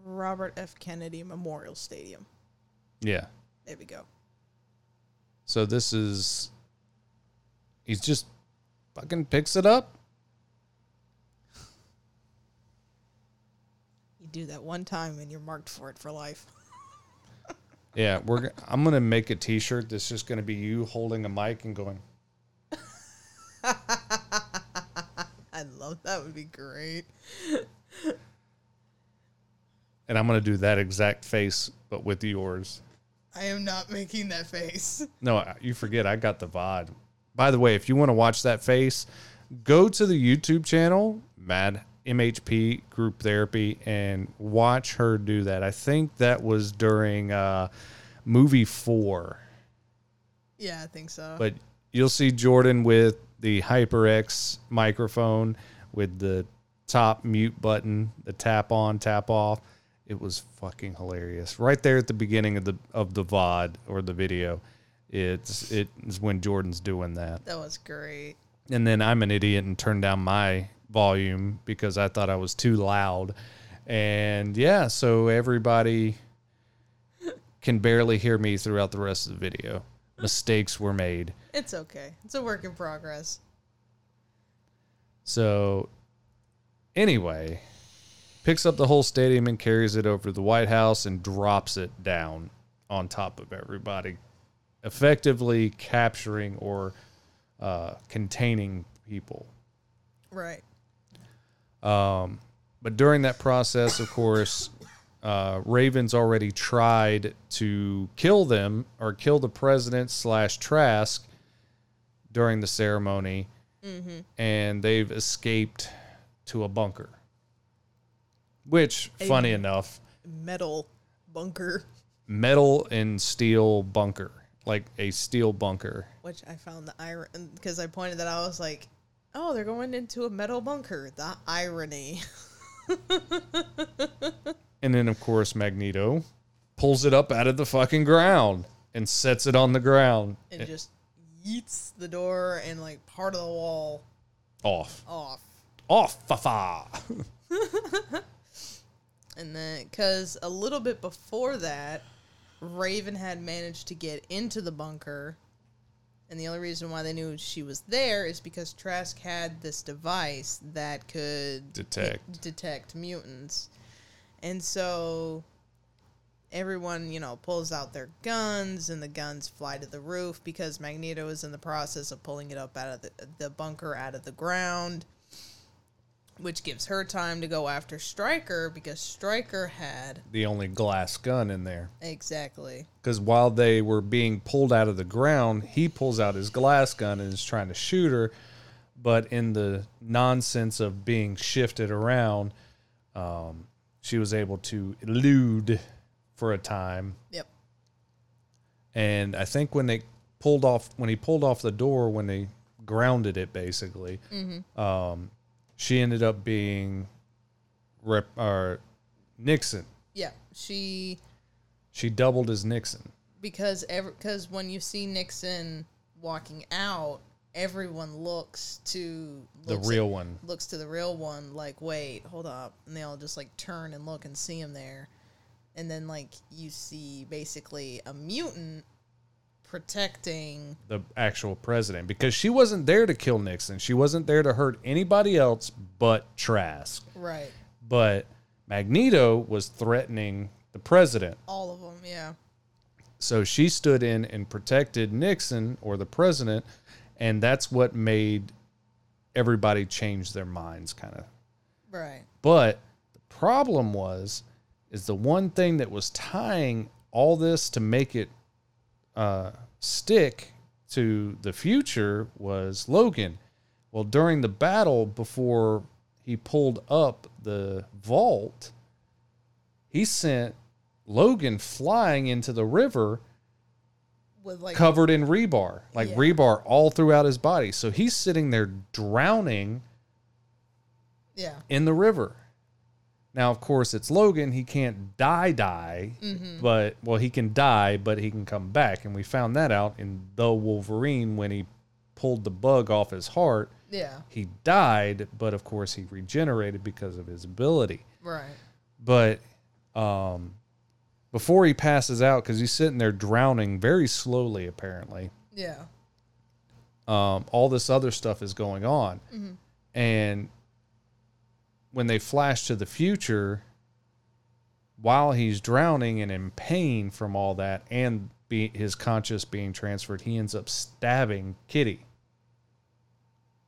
Robert F. Kennedy Memorial Stadium. Yeah. There we go. So this is he's just fucking picks it up. You do that one time and you're marked for it for life. Yeah, we're I'm going to make a t-shirt that's just going to be you holding a mic and going, I love that. Would be great. and I'm going to do that exact face but with yours. I am not making that face. No, you forget I got the VOD. By the way, if you want to watch that face, go to the YouTube channel, Mad MHP Group Therapy, and watch her do that. I think that was during uh, movie four. Yeah, I think so. But you'll see Jordan with the HyperX microphone with the top mute button, the tap on, tap off. It was fucking hilarious. Right there at the beginning of the of the VOD or the video. It's it is when Jordan's doing that. that was great. And then I'm an idiot and turned down my volume because I thought I was too loud. And yeah, so everybody can barely hear me throughout the rest of the video. Mistakes were made. It's okay. It's a work in progress. So, anyway, picks up the whole stadium and carries it over to the White House and drops it down on top of everybody, effectively capturing or uh, containing people. Right. Um, but during that process, of course, uh, Ravens already tried to kill them or kill the president slash Trask during the ceremony, and they've escaped to a bunker. Which, funny enough, Metal bunker, metal and steel bunker, like a steel bunker. which I found the iron because I pointed that out. I was like, oh, they're going into a metal bunker. The irony. And then, of course, Magneto pulls it up out of the fucking ground and sets it on the ground. and just yeets the door and like part of the wall off. off. Off, fa fa. And then, because a little bit before that, Raven had managed to get into the bunker. And the only reason why they knew she was there is because Trask had this device that could Detect. detect mutants. And so everyone, you know, pulls out their guns and the guns fly to the roof because Magneto is in the process of pulling it up out of the, the bunker out of the ground, which gives her time to go after Stryker because Stryker had The only glass gun in there. exactly. Because while they were being pulled out of the ground, he pulls out his glass gun and is trying to shoot her. But in the nonsense of being shifted around, um, she was able to elude for a time. Yep. And I think when they pulled off, when he pulled off the door, when they grounded it, basically, um, she ended up being rep, or Nixon. Yeah. She She doubled as Nixon. because ever because when you see Nixon walking out, everyone looks to The real at- one. looks to the real one like wait hold up and they all just like turn and look and see him there and then like you see basically a mutant protecting the actual president because she wasn't there to kill Nixon. She wasn't there to hurt anybody else but Trask. right But Magneto was threatening the president. all of them yeah So she stood in and protected Nixon or the president, and that's what made everybody change their minds kind of. right But the problem was is the one thing that was tying all this to make it uh, stick to the future was Logan. Well, during the battle before he pulled up the vault, he sent Logan flying into the river with like covered in rebar, like Yeah. rebar all throughout his body. So he's sitting there drowning yeah in the river. Now, of course, it's Logan. He can't die, die, but well, he can die, but he can come back, and we found that out in the Wolverine when he pulled the bug off his heart. yeah He died, but of course, he regenerated because of his ability. right But um, before he passes out, because he's sitting there drowning very slowly, apparently yeah um, all this other stuff is going on. And when they flash to the future, while he's drowning and in pain from all that and be, his conscious being transferred, he ends up stabbing Kitty.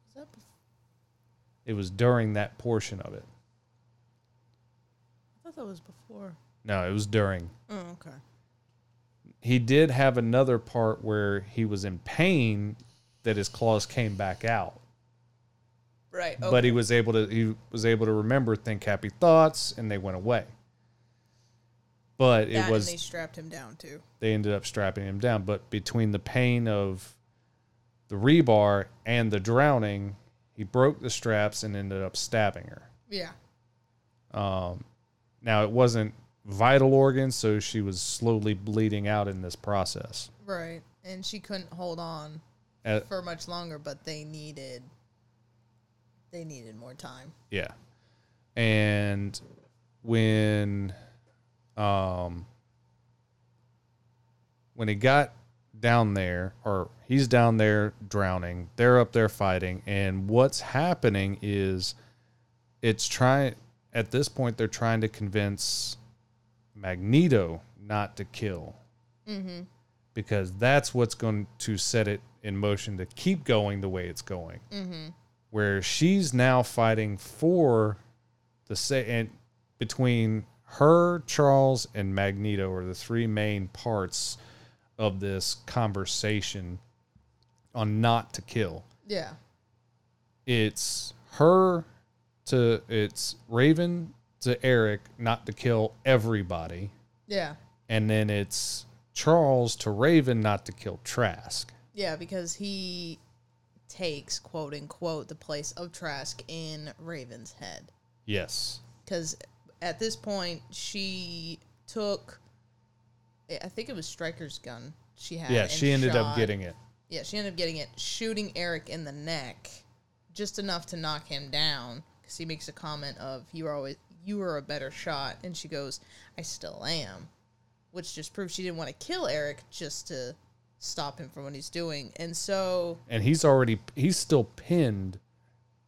Is that bef- It was during that portion of it. I thought that was before No, it was during. oh okay He did have another part where he was in pain that his claws came back out. Right but he was able to he was able to remember think happy thoughts and they went away. But it was and they strapped him down too. They ended up strapping him down. But between the pain of the rebar and the drowning he broke the straps and ended up stabbing her. Yeah. Um, now it wasn't vital organs so she was slowly bleeding out in this process. Right. And she couldn't hold on for much longer, but they needed they needed more time. Yeah. And when um when he got down there or he's down there drowning, they're up there fighting and what's happening is it's trying at this point they're trying to convince Magneto not to kill. Mm-hmm. Because that's what's going to set it in motion to keep going the way it's going Mm-hmm. Where she's now fighting for the say and between her, Charles, and Magneto are the three main parts of this conversation on not to kill. Yeah. It's her to it's Raven to Eric not to kill everybody, Yeah. and then it's Charles to Raven not to kill Trask. Yeah, because he takes quote unquote the place of Trask in Raven's head. Yes. Because at this point she took I think it was Stryker's gun she had. Yeah, she ended up getting it. Yeah, she ended up getting it, shooting Eric in the neck, just enough to knock him down. Because he makes a comment of "You are always you were a better shot," and she goes, "I still am," which just proves she didn't want to kill Eric just to stop him from what he's doing. And so, and he's already he's still pinned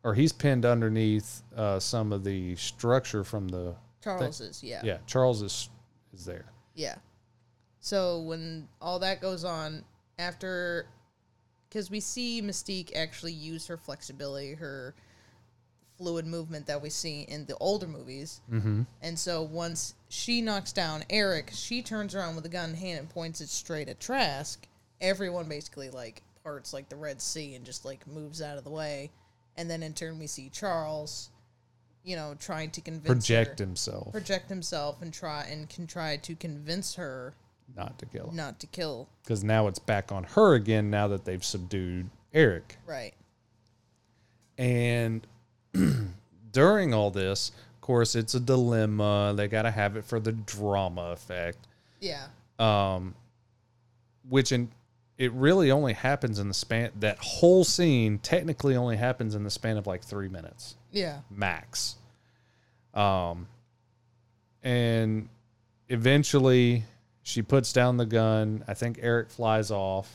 or he's pinned underneath uh, some of the structure from the Charles is yeah, yeah charles is is there Yeah. So when all that goes on after because we see Mystique actually use her flexibility, her fluid movement that we see in the older movies. Mm-hmm. And so once she knocks down Eric, she turns around with a gun in hand and points it straight at Trask. Everyone basically like parts like the Red Sea and just like moves out of the way. And then in turn we see Charles, you know, trying to convince Project her, himself project himself and try and can try to convince her not to kill him. not to kill. Because now it's back on her again now that they've subdued Eric. Right. And during all this, of course, it's a dilemma. They got to have it for the drama effect. Yeah. um, which in it really only happens in the span that whole scene technically only happens in the span of like three minutes. Yeah. max. Um and eventually she puts down the gun. I think eric flies off.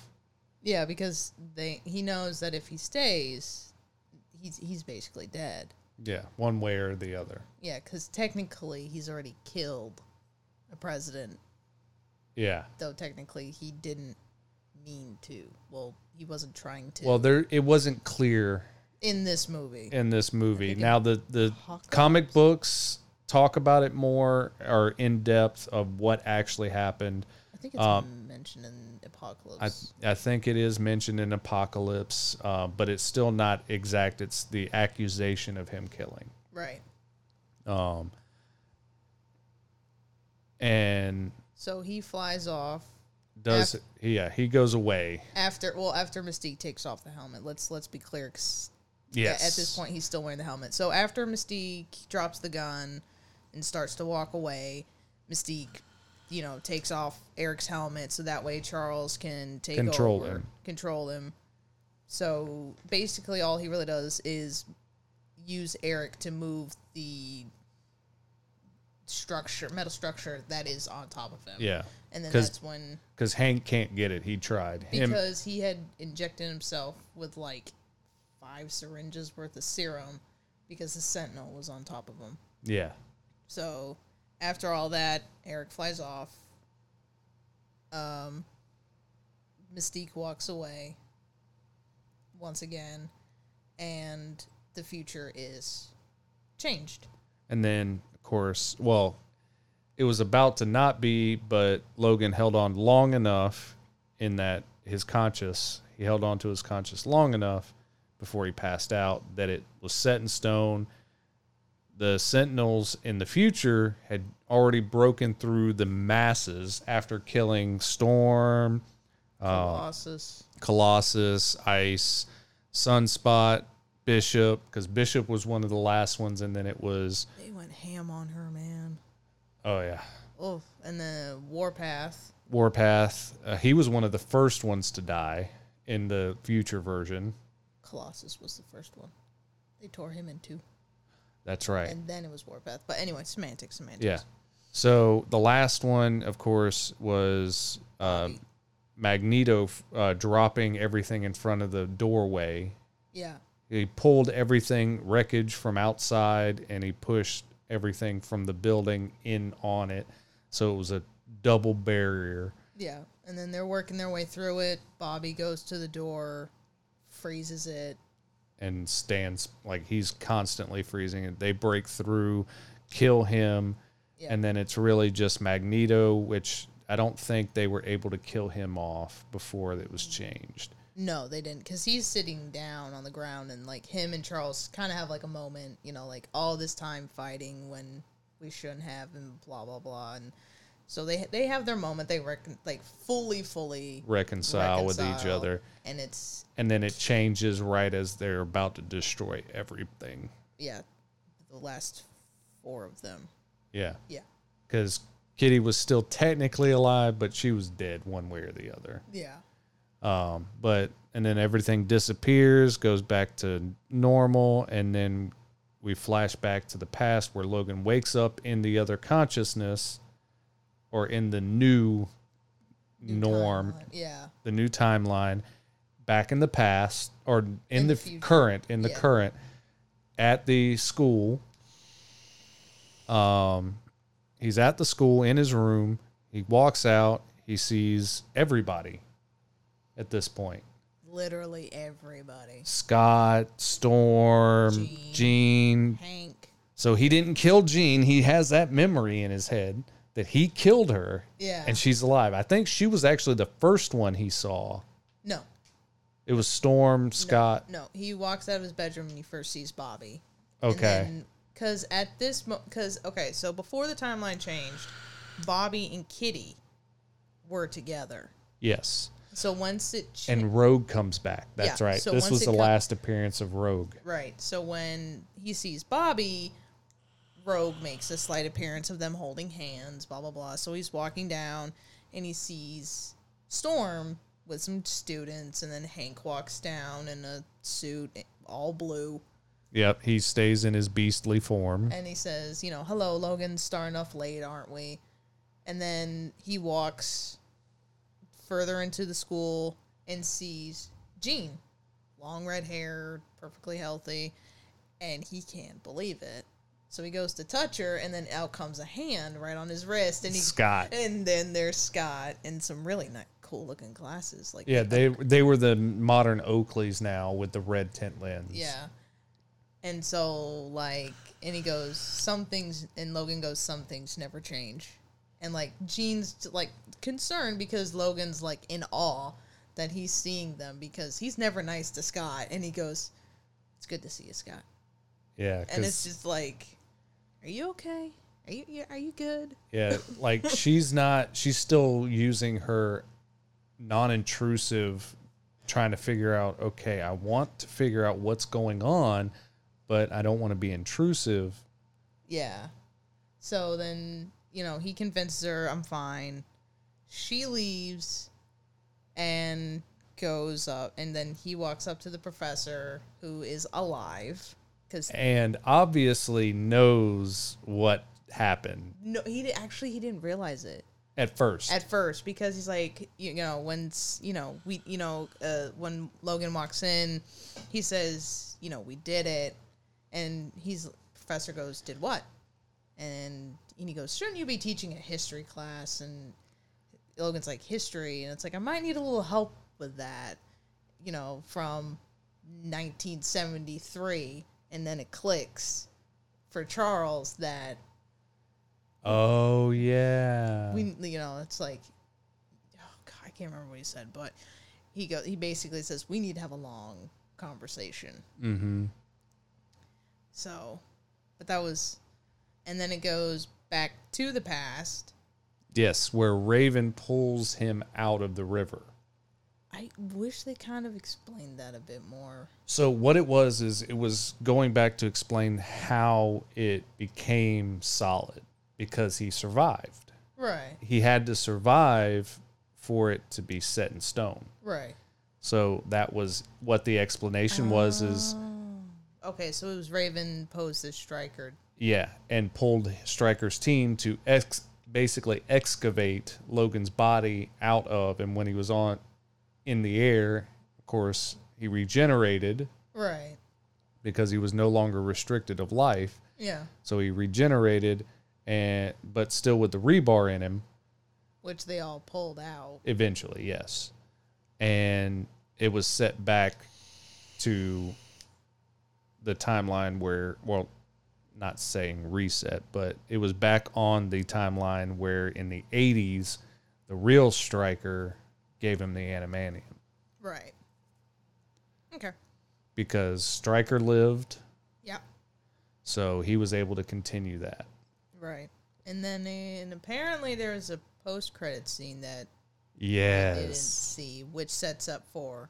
Yeah, because they he knows that if he stays, he's he's basically dead. yeah one way or the other. Yeah, because technically he's already killed a president, yeah. Though technically he didn't mean to. Well, he wasn't trying to. well there it wasn't clear in this movie, in this movie. Now the the Apocalypse? comic books talk about it more or in depth of what actually happened. I think it's mentioned in Apocalypse. I I think it is mentioned in Apocalypse, uh, but it's still not exact. It's the accusation of him killing. right. Um, and So he flies off does Af- yeah he goes away. after well after Mystique takes off the helmet. Let's let's be clear. Yes. At this point, he's still wearing the helmet. So after Mystique drops the gun and starts to walk away, Mystique, you know, takes off Eric's helmet so that way Charles can take Control over, him. control him. So basically, all he really does is use Eric to move the structure, metal structure that is on top of him. yeah, and then 'cause- that's when because Hank can't get it. He tried. Him, because he had injected himself with like five syringes worth of serum because the sentinel was on top of him. yeah, So after all that, Eric flies off. Um, Mystique walks away once again, and the future is changed. and then of course, well, it was about to not be, but Logan held on long enough in that his conscious. He held on to his conscious long enough before he passed out that it was set in stone. The Sentinels in the future had already broken through the masses after killing Storm, uh, Colossus. Colossus, Ice, Sunspot, Bishop, because Bishop was one of the last ones, and then it was They went ham on her, man. Oh yeah, Oh, and the Warpath. Warpath. Uh, he was one of the first ones to die in the future version. Colossus was the first one. They tore him in two, That's right. and then it was Warpath. But anyway, semantics, semantics. Yeah. So the last one, of course, was uh, Magneto uh, dropping everything in front of the doorway. Yeah. He pulled everything wreckage from outside and he pushed everything from the building in on it. So it was a double barrier. Yeah. And then they're working their way through it. Bobby goes to the door, freezes it. and stands like he's constantly freezing it. They break through, kill him, Yeah. and then it's really just Magneto, which I don't think they were able to kill him off before it was changed. No, they didn't, because he's sitting down on the ground, and like him and Charles kind of have like a moment, you know, like all this time fighting when we shouldn't have, and blah blah blah, and so they they have their moment. They recon like fully, fully Reconcile, with each other, and it's and then it changes right as they're about to destroy everything. yeah, the last four of them. Yeah, Yeah, because Kitty was still technically alive, but she was dead one way or the other. yeah, Um, but and then everything disappears, goes back to normal, and then we flash back to the past where Logan wakes up in the other consciousness or in the new, New norm, timeline. Yeah, the new timeline, back in the past or in, In the, the current, in the Yeah. current, at the school. Um, he's at the school in his room. He walks out. He sees everybody at this point. Literally everybody. Scott, Storm, Jean. Jean. Hank. So he didn't kill Jean. He has that memory in his head that he killed her Yeah. and she's alive. I think she was actually the first one he saw. No. It was Storm, Scott. No. He walks out of his bedroom and he first sees Bobby. Okay. Because at this, because okay, so before the timeline changed, Bobby and Kitty were together. yes. So once it cha- And Rogue comes back. That's Yeah, right. so this once was it the com- last appearance of Rogue. right, so when he sees Bobby, Rogue makes a slight appearance of them holding hands. Blah blah blah. So he's walking down and he sees Storm with some students, and then Hank walks down in a suit, all blue. Yep. He stays in his beastly form. and he says, you know, hello, Logan, star enough late, aren't we? And then he walks further into the school and sees Jean, long red hair, perfectly healthy, and he can't believe it. So he goes to touch her, and then out comes a hand right on his wrist, and he Scott. and then there's Scott and some really nice, cool looking glasses, like Yeah, they they were the modern Oakleys now with the red tint lens. Yeah. And so like and he goes, Some things and Logan goes, Some things never change. And like Jean's like concerned because Logan's like in awe that he's seeing them because he's never nice to Scott and he goes, It's good to see you, Scott. Yeah. And it's just like Are you okay? Are you are you good? Yeah, like she's not. She's still using her non-intrusive, trying to figure out. Okay, I want to figure out what's going on, but I don't want to be intrusive. Yeah. So then, you know, he convinces her I'm fine. She leaves and goes up, and then he walks up to the professor who is alive. Because and obviously knows what happened no, he actually he didn't realize it at first. at first because he's like, you know, when you know we, you know, uh, when Logan walks in, he says, you know, we did it, and he's professor goes, did what? And and he goes, shouldn't you be teaching a history class? And Logan's like, history, and it's like I might need a little help with that, you know, from 1973, and then it clicks for Charles that oh yeah. we you know it's like oh god i can't remember what he said but he go he basically says we need to have a long conversation mm-hmm. so but that was and then it goes back to the past Yes, where Raven pulls him out of the river. i wish they kind of explained that a bit more So what it was is it was going back to explain how it became solid because he survived. right He had to survive for it to be set in stone. right So that was what the explanation was is oh. okay so it was raven posed as Stryker yeah, and pulled Stryker's team to ex- basically excavate Logan's body out of and when he was on in the air, of course, he regenerated. Right. Because he was no longer restricted of life. yeah. So he regenerated, and but still with the rebar in him. which they all pulled out. Eventually, yes, and it was set back to the timeline where, well, not saying reset, but it was back on the timeline where in the '80s, the real Stryker gave him the adamantium right okay because Stryker lived, yeah so he was able to continue that. Right. And then and apparently there's a post credit scene that I didn't Yes. see, which sets up for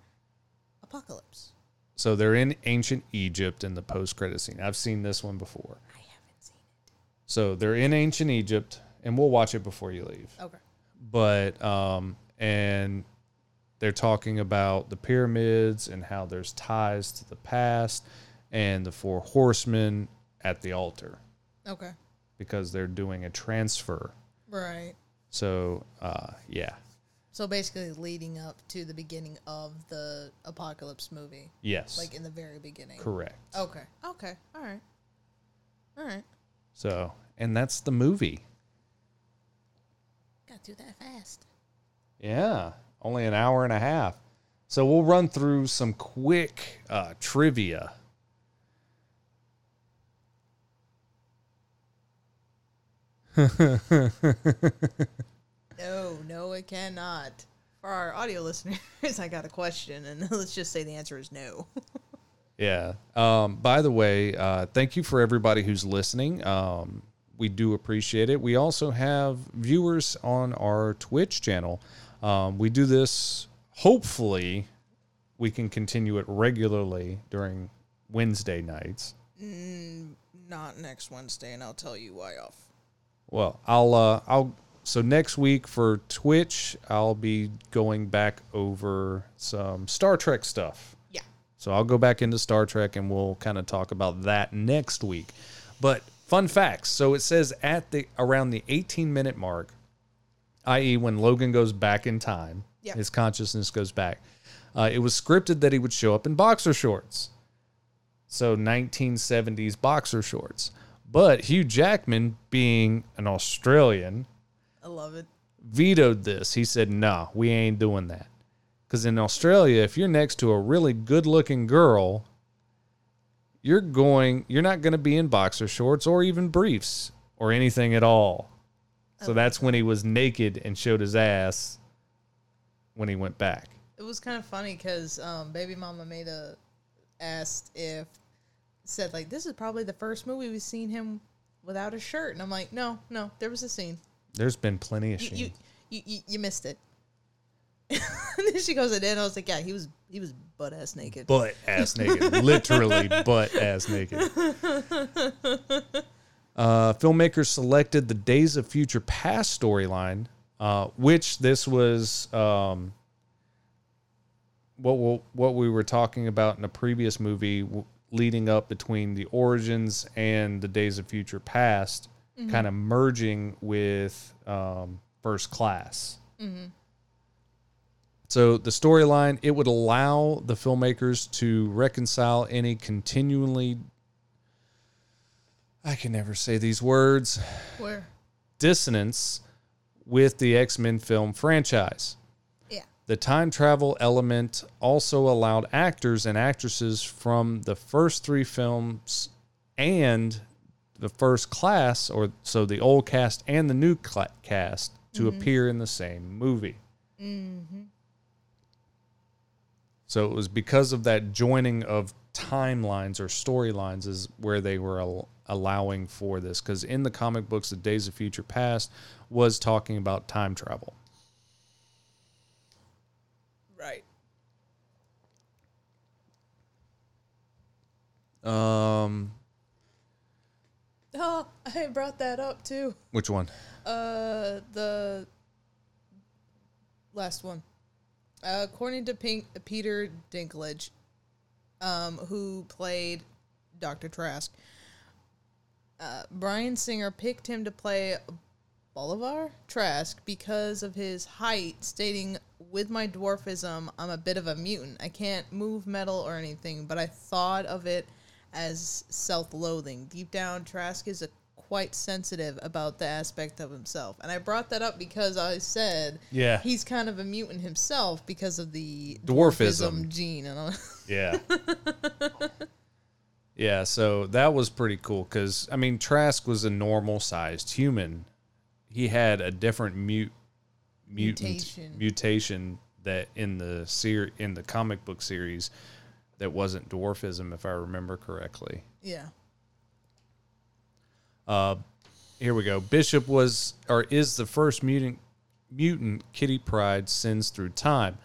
Apocalypse. So they're in ancient Egypt in the post credit scene. I've seen this one before. I haven't seen it. So they're in ancient Egypt, and we'll watch it before you leave. Okay. But um, and they're talking about the pyramids and how there's ties to the past, and the four horsemen at the altar Okay. because they're doing a transfer. Right. So uh, yeah, So basically leading up to the beginning of the Apocalypse movie. yes, Like in the very beginning. correct. Okay. Okay. All right. All right. So and that's the movie. Got through that fast. Yeah, only an hour and a half. So we'll run through some quick uh, trivia. No, no, it cannot. For our audio listeners, I got a question, and let's just say the answer is no. Yeah. Um, by the way, uh, thank you for everybody who's listening. Um, we do appreciate it. We also have viewers on our Twitch channel. Um, we do this. Hopefully, we can continue it regularly during Wednesday nights. Not next Wednesday, and I'll tell you why off. Well, I'll uh, I'll so next week for Twitch, I'll be going back over some Star Trek stuff. Yeah. So I'll go back into Star Trek and we'll kind of talk about that next week. But fun facts. So it says at the around the 18 minute mark, i.e., when Logan goes back in time, Yeah. his consciousness goes back. Uh, it was scripted that he would show up in boxer shorts. So 1970s boxer shorts. But Hugh Jackman, being an Australian, I love it. vetoed this. He said, "No, we ain't doing that." Because in Australia, if you're next to a really good-looking girl, you're going, you're not going to be in boxer shorts or even briefs or anything at all. So that's when he was naked and showed his ass when he went back. It was kind of funny because um, Baby Mama made a asked if said like this is probably the first movie we've seen him without a shirt, and I'm like, no, no, there was a scene. There's been plenty of You shit. you you, you, missed it. and then she goes, and then I was like, yeah, he was he was butt ass naked. butt ass naked, literally butt ass naked. Uh, filmmakers selected the Days of Future Past storyline, uh, which this was um, what we'll, what we were talking about in a previous movie, w- leading up between the origins and the Days of Future Past, kind of merging with um, First Class. So the storyline it would allow the filmmakers to reconcile any continually I can never say these words Where? dissonance with the X-Men film franchise. Yeah. The time travel element also allowed actors and actresses from the first three films and the first class, or so the old cast and the new cla cast, to appear in the same movie. So it was because of that joining of timelines or storylines is where they were al- allowing for this. Because in the comic books, the Days of Future Past was talking about time travel. Right. Um, Oh, I brought that up too. which one? Uh, the last one. Uh, according to Pink, Peter Dinklage, um, who played Dr. Trask, uh, Bryan Singer picked him to play Bolivar Trask because of his height, stating, With my dwarfism, I'm a bit of a mutant. I can't move metal or anything, but I thought of it as self loathing. Deep down, Trask is a quite sensitive about the aspect of himself. And I brought that up because I said Yeah. he's kind of a mutant himself because of the Dwarfism. dwarfism gene. And Yeah. yeah, so that was pretty cool because, I mean, Trask was a normal sized human. He had a different mute, mutant Mutation. mutation that in the ser- in the comic book series that wasn't dwarfism, if I remember correctly. yeah. Uh, here we go. Bishop was or is the first mutant mutant Kitty Pryde sends through time.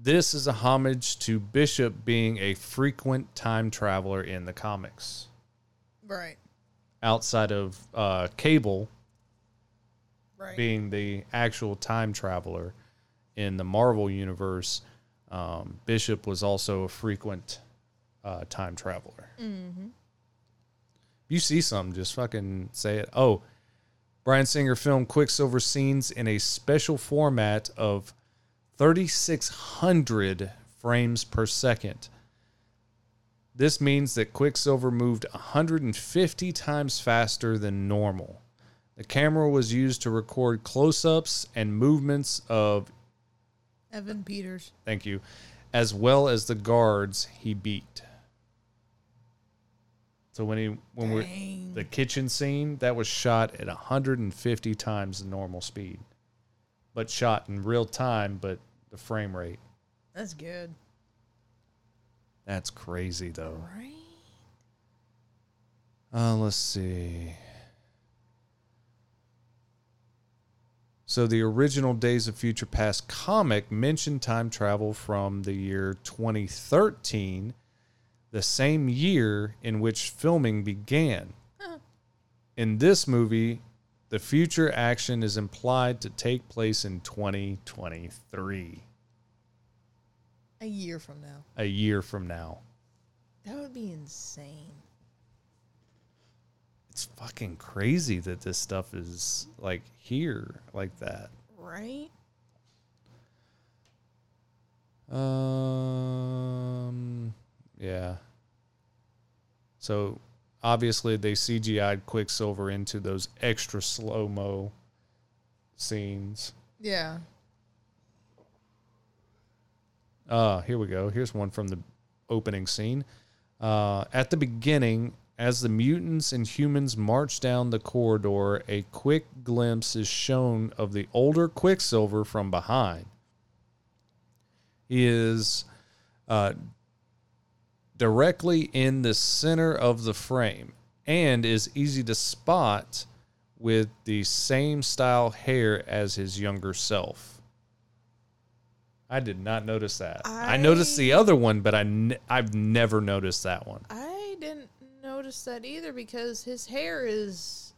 This is a homage to Bishop being a frequent time traveler in the comics. Right. Outside of uh, Cable Right. being the actual time traveler in the Marvel universe, um, Bishop was also a frequent uh, time traveler. You see something, just fucking say it. Oh, Bryan Singer filmed Quicksilver scenes in a special format of 3,600 frames per second. This means that Quicksilver moved 150 times faster than normal. The camera was used to record close ups and movements of, Evan Peters. thank you, as well as the guards he beat. So when he when we're the kitchen scene that was shot at 150 times the normal speed, but shot in real time, but the frame rate. That's good. That's crazy though. Right? Uh, let's see. So the original Days of Future Past comic mentioned time travel from the year 2013, the same year in which filming began. Huh. In this movie, the future action is implied to take place in 2023, A year from now. a year from now. That would be insane. It's fucking crazy that this stuff is like here like that. Right? Um, yeah. So obviously they CGI'd Quicksilver into those extra slow mo scenes. Yeah. Uh, here we go. Here's one from the opening scene. Uh, at the beginning, as the mutants and humans march down the corridor, a quick glimpse is shown of the older Quicksilver from behind. He is uh, directly in the center of the frame and is easy to spot with the same style hair as his younger self. I did not notice that. I, noticed the other one, but I I've never noticed that one. I notice that either because his hair is.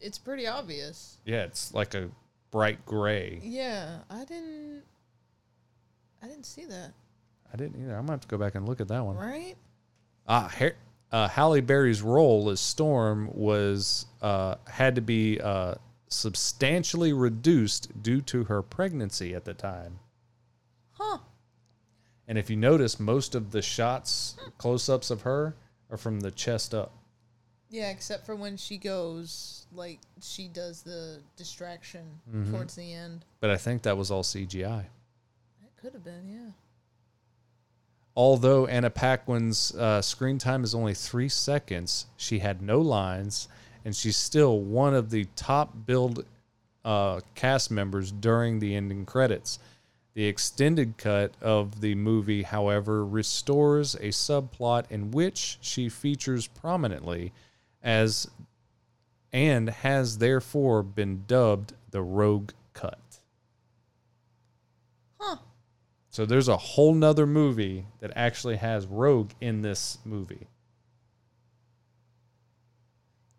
It's pretty obvious. Yeah, it's like a bright gray. Yeah, I didn't. I didn't see that. I didn't either. I'm gonna have to go back and look at that one. Right? Ah, Har- uh, Halle Berry's role as Storm was uh, had to be uh, substantially reduced due to her pregnancy at the time. Huh. And if you notice, most of the shots, close-ups of her, are from the chest up. Yeah, except for when she goes, like, she does the distraction Mhm. towards the end. But I think that was all CGI. It could have been, yeah. Although Anna Paquin's uh, screen time is only three seconds, she had no lines, and she's still one of the top billed uh, cast members during the ending credits. The extended cut of the movie, however, restores a subplot in which she features prominently as and has therefore been dubbed the Rogue Cut. Huh. So there's a whole nother movie that actually has Rogue in this movie.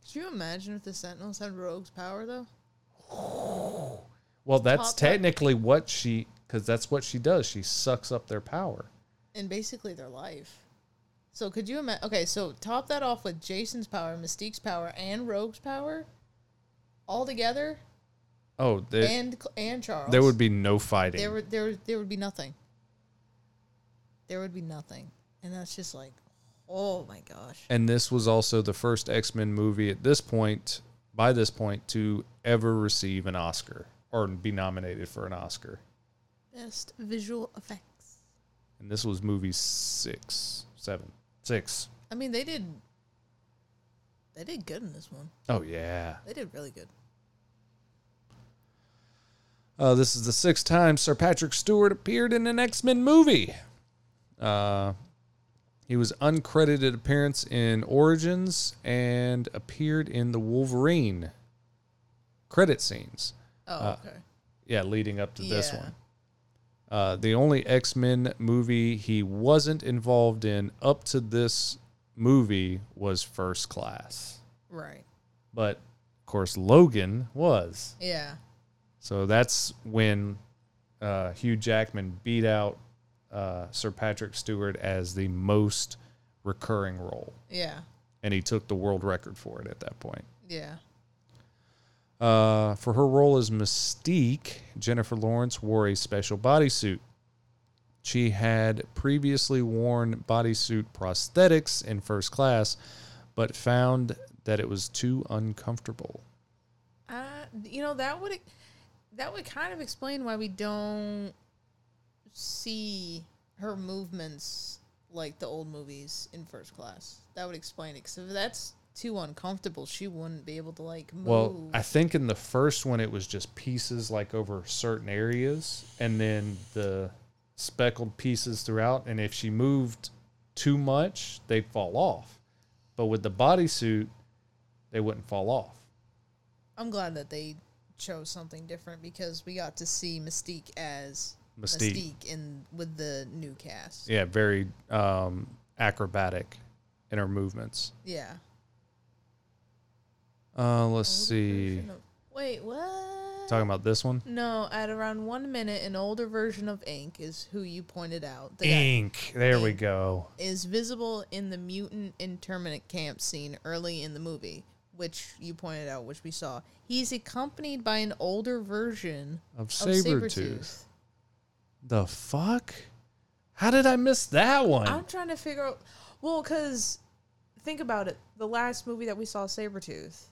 Could you imagine if the Sentinels had Rogue's power, though? Well, that's that- technically what she, because that's what she does. She sucks up their power. And basically their life. So could you imagine? Okay, so top that off with Jason's power, Mystique's power, and Rogue's power, all together, Oh, there, and and Charles. there would be no fighting. there would there there would be nothing. There would be nothing, and that's just like, oh my gosh. and this was also the first X Men movie at this point, by this point, to ever receive an Oscar or be nominated for an Oscar. Best visual effects. And this was movie six, seven, six. I mean, they did. They did good in this one. Oh yeah. They did really good. Uh, this is the sixth time Sir Patrick Stewart appeared in an X Men movie. Uh, he was uncredited appearance in Origins and appeared in the Wolverine credit scenes. Oh, Uh, okay. Yeah, leading up to this one. Uh, the only X Men movie he wasn't involved in up to this movie was First Class. Right. But, of course, Logan was. Yeah. So that's when uh, Hugh Jackman beat out uh, Sir Patrick Stewart as the most recurring role. Yeah. And he took the world record for it at that point. Yeah. Uh, for her role as Mystique, Jennifer Lawrence wore a special bodysuit. She had previously worn bodysuit prosthetics in first class, but found that it was too uncomfortable. Uh, you know that would that would kind of explain why we don't see her movements like the old movies in first class. That would explain it. Because if that's too uncomfortable, she wouldn't be able to like move. Well, I think in the first one it was just pieces like over certain areas and then the speckled pieces throughout and if she moved too much, they'd fall off. But with the bodysuit, they wouldn't fall off. I'm glad that they chose something different because we got to see Mystique as Mystique. Mystique in with the new cast. Yeah, very um, acrobatic in her movements. Yeah. Uh, let's see. Wait, what? Talking about this one? No, at around one minute, an older version of Ink is who you pointed out. The guy Ink. There we go. is visible in the mutant internment camp scene early in the movie, which you pointed out, which we saw. He's accompanied by an older version Of. Sabretooth. The fuck? How did I miss that one? I'm trying to figure out. Well, because think about it. The last movie that we saw, Sabretooth,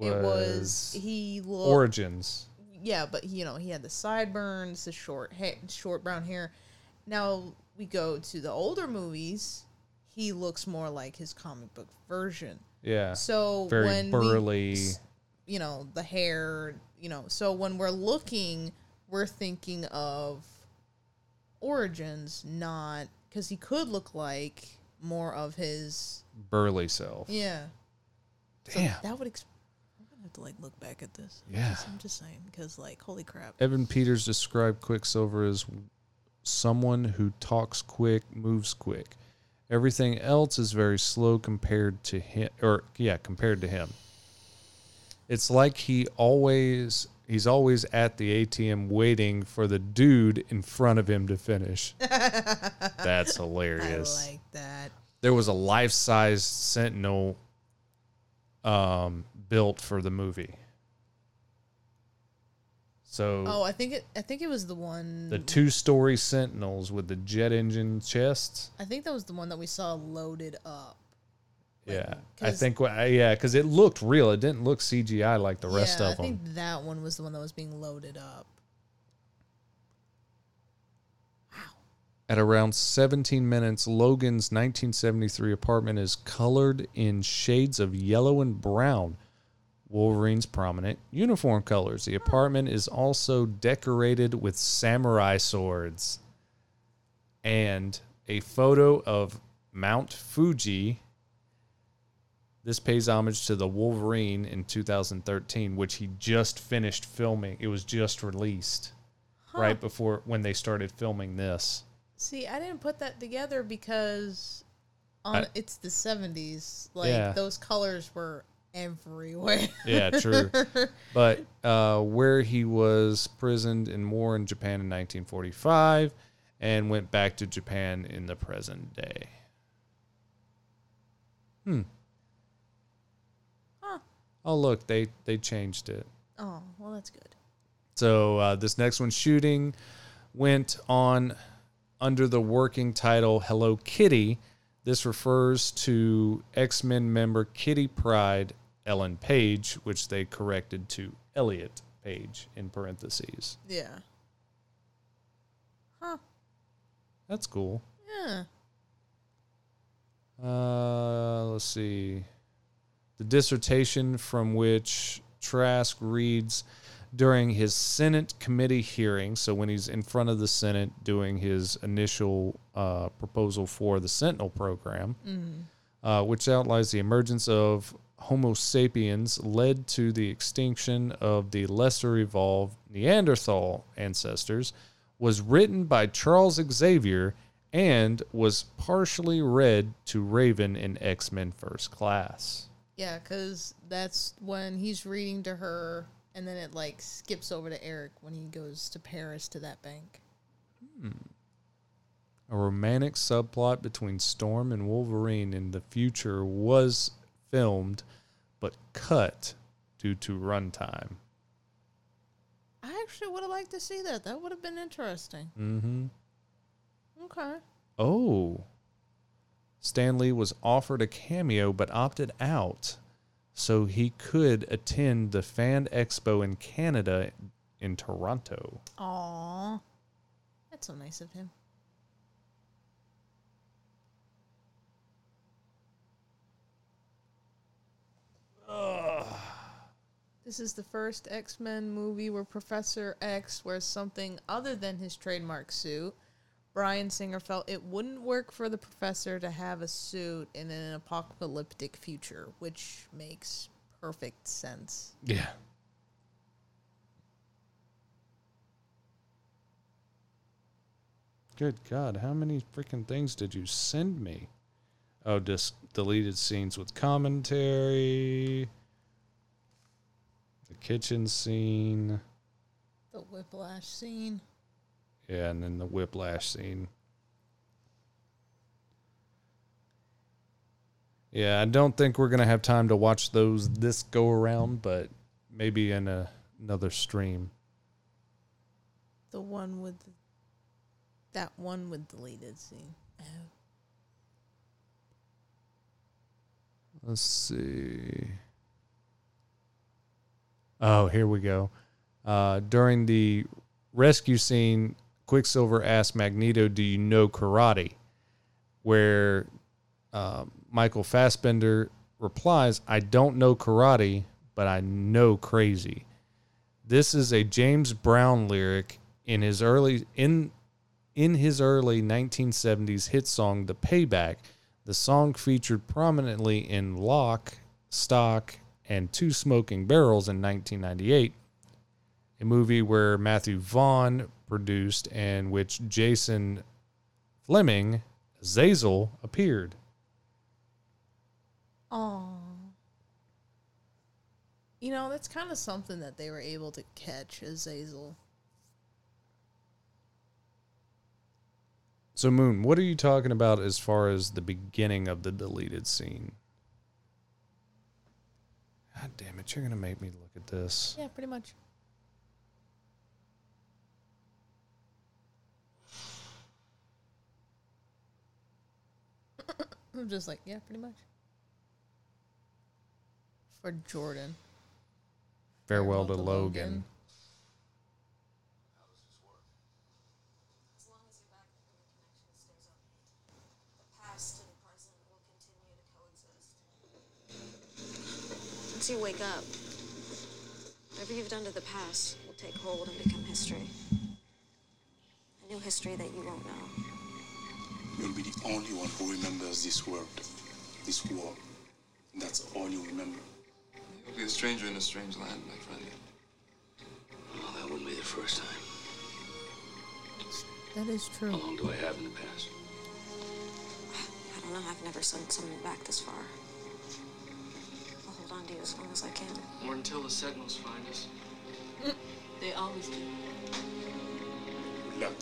it was he looked Origins. yeah, but you know he had the sideburns, the short hair, short brown hair. Now we go to the older movies. He looks more like his comic book version. Yeah. So Very when burly. we, you know, the hair, you know, so when we're looking, we're thinking of origins, not because he could look like more of his, burly self. yeah. So Damn. that would. Exp- I'm have to like look back at this. Yeah. Just- I'm just saying because like holy crap. Evan Peters described Quicksilver as someone who talks quick, moves quick. Everything else is very slow compared to him, or yeah, compared to him. It's like he always he's always at the ATM waiting for the dude in front of him to finish. That's hilarious. I like that. there was a life-size Sentinel um, built for the movie. So Oh, I think it. I think it was the one. the two-story Sentinels with the jet engine chests. I think that was the one that we saw loaded up. Like, Yeah, I think yeah, because it looked real. It didn't look CGI like the rest yeah, of I them. think that one was the one that was being loaded up. At around 17 minutes, Logan's 1973 apartment is colored in shades of yellow and brown. Wolverine's prominent uniform colors. The apartment is also decorated with samurai swords. And a photo of Mount Fuji. This pays homage to the Wolverine in 2013, which he just finished filming. It was just released right before when they started filming this. See, I didn't put that together because on I- it's the seventies. Like Yeah. those colors were everywhere. Yeah, true. but uh, where he was prisoned in war in Japan in 1945 and went back to Japan in the present day. Hmm. Huh. Oh, look, they, they changed it. oh, well, that's good. So uh, this next one, shooting, went on under the working title Hello Kitty. This refers to X Men member Kitty Pryde Ellen Page, which they corrected to Elliot Page in parentheses. Yeah. Huh. That's cool. Yeah. Uh, let's see. The dissertation from which Trask reads during his Senate committee hearing, so when he's in front of the Senate doing his initial uh, proposal for the Sentinel program, uh, which outlines the emergence of Homo sapiens led to the extinction of the lesser evolved Neanderthal ancestors, was written by Charles Xavier and was partially read to Raven in X Men First Class. Yeah, because that's when he's reading to her, and then it like skips over to Eric when he goes to Paris to that bank. Hmm. A romantic subplot between Storm and Wolverine in the future was filmed, but cut due to runtime. I actually would have liked to see that. That would have been interesting. Mm-hmm. Okay. Oh. Stan Lee was offered a cameo but opted out. so he could attend the Fan Expo in Canada in Toronto. Aw. That's so nice of him. This is the first X Men movie where Professor X wears something other than his trademark suit. Bryan Singer felt it wouldn't work for the professor to have a suit in an apocalyptic future, which makes perfect sense. Yeah. Good God, how many freaking things did you send me? Oh, just deleted scenes with commentary. The kitchen scene. The whiplash scene. Yeah, and then the whiplash scene. Yeah, I don't think we're gonna have time to watch those this go around, but maybe in a, another stream. The one with that one with deleted scene. Oh. Let's see. Oh, here we go. Uh, during the rescue scene, Quicksilver asks Magneto, "Do you know karate?" Where uh, Michael Fassbender replies, "I don't know karate, but I know crazy." This is a James Brown lyric in his early in in his early 1970s hit song "The Payback." The song featured prominently in Lock, Stock, and Two Smoking Barrels in 1998, a movie where Matthew Vaughn produced and which Jason Flemyng, Azazel, appeared. Aw. You know, that's kind of something that they were able to catch Azazel. So, Moon, what are you talking about as far as the beginning of the deleted scene? God damn it, you're going to make me look at this. Yeah, pretty much. I'm just like, yeah, pretty much. For Jordan. Farewell, to Logan. As long as your back memory connection stays up, the past and present will continue to coexist. Once you wake up, whatever you've done to the past will take hold and become history. A new history that you won't know. You'll be the only one who remembers this world, this war. That's all you remember. You'll be a stranger in a strange land, my friend. Well, that wouldn't be the first time. That is true. How long do I have in the past? I don't know, I've never sent someone back this far. I'll hold on to you as long as I can. Or until the Sentinels find us. They always do. Good luck.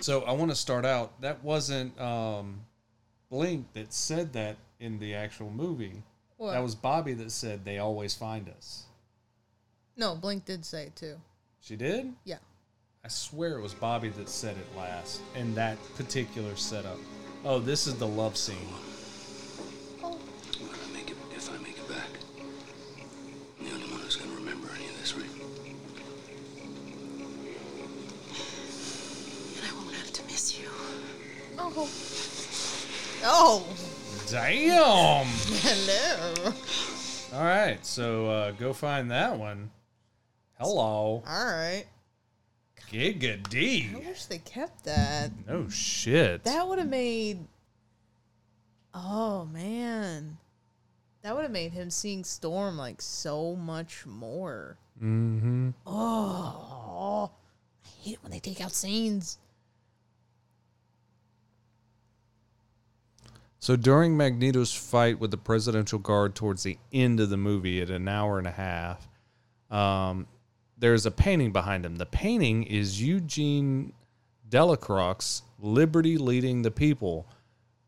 So I want to start out. That wasn't um, Blink that said that in the actual movie. What? That was Bobby that said they always find us. No, Blink did say it too. She did? Yeah. I swear it was Bobby that said it last in that particular setup. Oh, this is the love scene. When I make it, if I make it back, I'm the only one who's gonna remember any of this, right? And I won't have to miss you. Oh. Oh. Damn! Hello. All right, so uh, go find that one. Hello. All right. Giga I D. wish they kept that. No shit. That would have made. Oh man, that would have made him seeing Storm like so much more. mm-hmm. Oh, I hate it when they take out scenes. So during Magneto's fight with the presidential guard towards the end of the movie at an hour and a half, um, there's a painting behind him. The painting is Eugene Delacroix's Liberty Leading the People,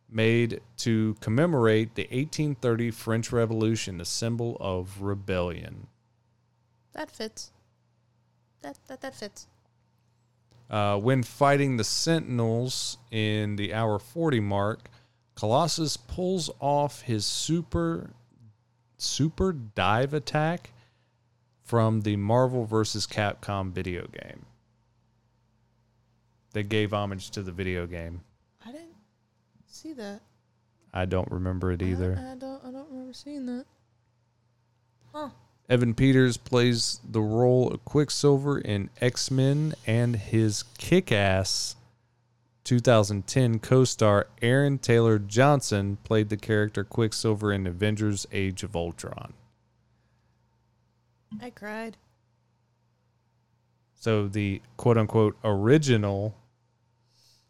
made to commemorate the 1830 French Revolution, a symbol of rebellion. That fits. That that that fits. Uh, when fighting the Sentinels in the hour 40 mark, Colossus pulls off his super super dive attack from the Marvel vs. Capcom video game. They gave homage to the video game. I didn't see that. I don't remember it either. I, I don't. I don't remember seeing that. Huh. Evan Peters plays the role of Quicksilver in X Men, and his kick ass 2010 co star Aaron Taylor Johnson played the character Quicksilver in Avengers Age of Ultron. I cried. So the quote unquote original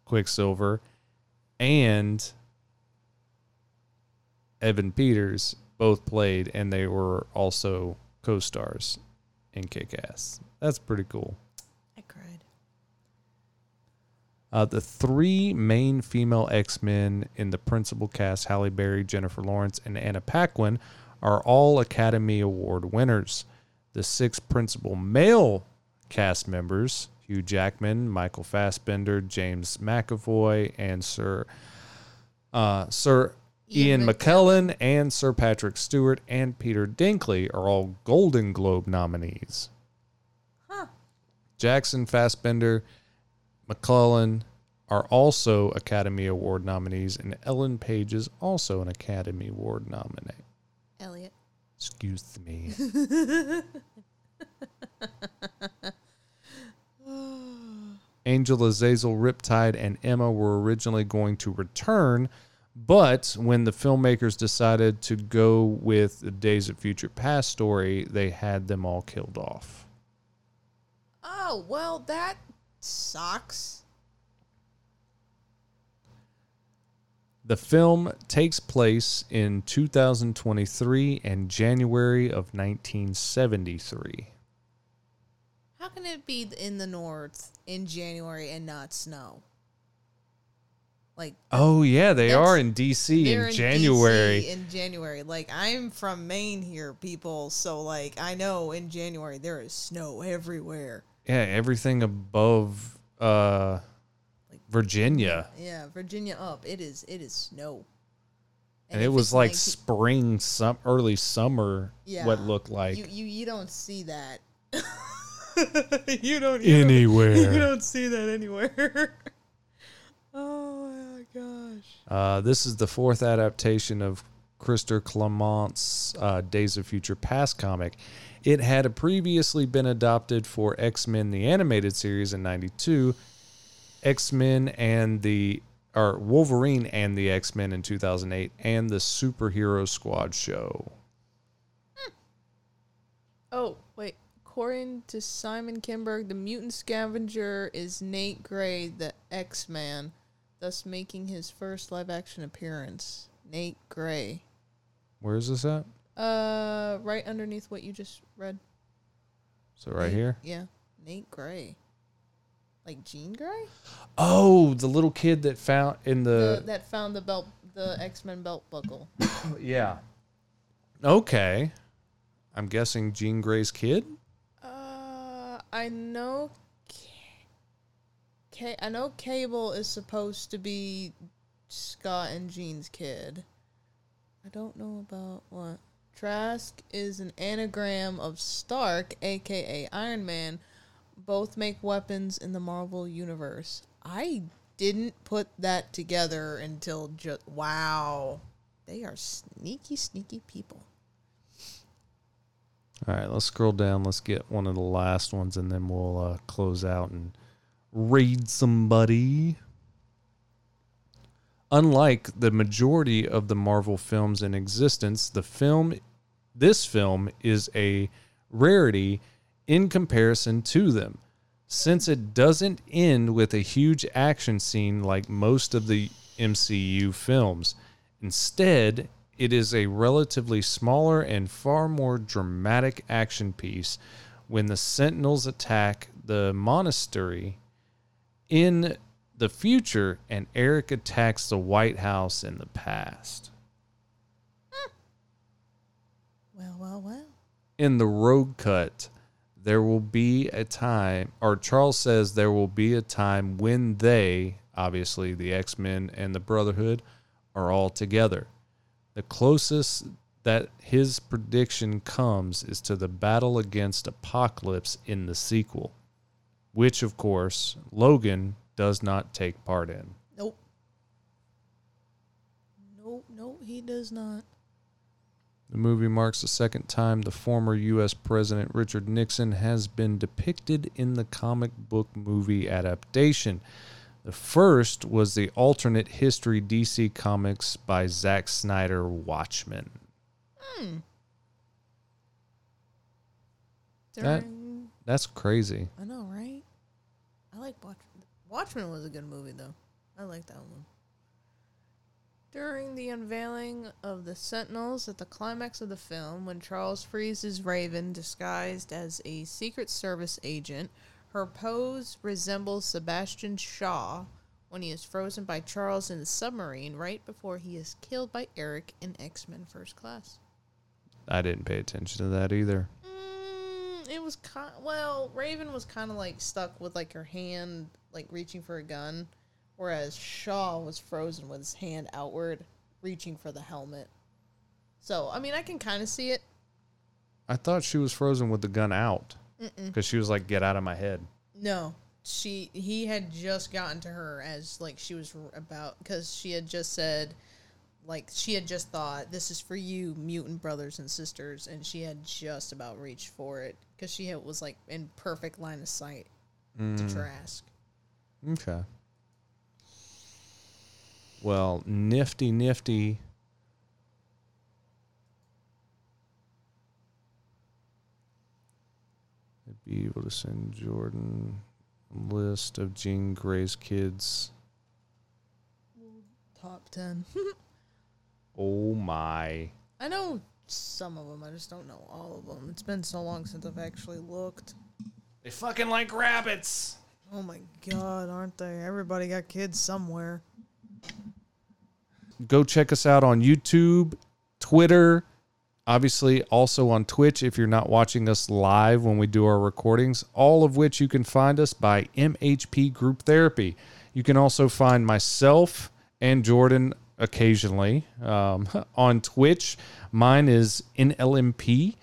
Quicksilver and Evan Peters both played, and they were also co stars in Kick Ass. That's pretty cool. I cried. Uh, the three main female X Men in the principal cast, Halle Berry, Jennifer Lawrence, and Anna Paquin, are all Academy Award winners. The six principal male cast members, Hugh Jackman, Michael Fassbender, James McAvoy, and Sir uh, Sir Ian, Ian McKellen, and Sir Patrick Stewart and Peter Dinklage, are all Golden Globe nominees. Huh. Jackson, Fassbender, McKellen are also Academy Award nominees, and Ellen Page is also an Academy Award nominee. Elliot. Excuse me. Angel Azazel, Riptide, and Emma were originally going to return, but when the filmmakers decided to go with the Days of Future Past story, they had them all killed off. Oh well, that sucks. The film takes place in 2023 and January of 1973. How can it be in the north in January and not snow? Like Oh yeah, they are in DC in in January. DC in January. Like I'm from Maine here, people. So like I know in January there is snow everywhere. yeah, everything above uh Virginia. Yeah, Virginia up. It is. It is snow. And, if it was like 19 spring, some early summer. Yeah. What looked like you, you you don't see that. you don't anywhere. You don't see that anywhere. oh my gosh. Uh, this is the fourth adaptation of Christopher Claremont's uh, Days of Future Past comic. It had previously been adopted for X Men the animated series in '92, X Men and the or Wolverine and the X Men in 2008, and the Superhero Squad show. Oh wait. According to Simon Kinberg, the mutant scavenger is Nate Gray, the X Man, thus making his first live action appearance. Nate Gray. Where is this at? Uh, right underneath what you just read. So right Nate- here. Yeah, Nate Gray. Like Jean Grey, Oh, the little kid that found in the, the that found the belt, the X Men belt buckle. yeah. Okay, I'm guessing Jean Grey's kid. Uh, I know. Ca- I know Cable is supposed to be Scott and Jean's kid. I don't know about what. Trask is an anagram of Stark, aka Iron Man. Both make weapons in the Marvel universe. I didn't put that together until just wow. They are sneaky, sneaky people. All right, let's scroll down. Let's get one of the last ones, and then we'll uh, close out and raid somebody. Unlike the majority of the Marvel films in existence, the film, this film, is a rarity in comparison to them, since it doesn't end with a huge action scene like most of the MCU films. Instead, it is a relatively smaller and far more dramatic action piece when the Sentinels attack the monastery in the future and Eric attacks the White House in the past. Well, well, well. in the Rogue Cut, there will be a time, or Charles says there will be a time when they, obviously the X Men and the Brotherhood, are all together. The closest that his prediction comes is to the battle against Apocalypse in the sequel, which, of course, Logan does not take part in. Nope. Nope, nope, he does not. The movie marks the second time the former U.S. President Richard Nixon has been depicted in the comic book movie adaptation. The first was the alternate history DC Comics by Zack Snyder Watchmen. Hmm. That- That's crazy. I know, right? I like Watchmen. Watchmen was a good movie, though. I like that one. During the unveiling of the Sentinels at the climax of the film, when Charles freezes Raven disguised as a Secret Service agent, her pose resembles Sebastian Shaw when he is frozen by Charles in the submarine right before he is killed by Erik in X Men First Class. I didn't pay attention to that either. Mm, it was kind well, Raven was kind of like stuck with like her hand like reaching for a gun, whereas Shaw was frozen with his hand outward, reaching for the helmet. So I mean, I can kind of see it. I thought she was frozen with the gun out because she was like, "Get out of my head." No, she he had just gotten to her as like she was about because she had just said like she had just thought this is for you mutant brothers and sisters and she had just about reached for it because she had, was like in perfect line of sight to mm. Trask. Okay. Well, nifty, nifty. I'd be able to send Jordan a list of Jean Grey's kids. Top ten. Oh my. I know some of them. I just don't know all of them. It's been so long since I've actually looked. They fucking like rabbits. Oh my god, aren't they? Everybody got kids somewhere. Go check us out on YouTube, Twitter, obviously also on Twitch if you're not watching us live when we do our recordings, all of which you can find us by MHP Group Therapy. You can also find myself and Jordan occasionally um, on Twitch. Mine is NLMP.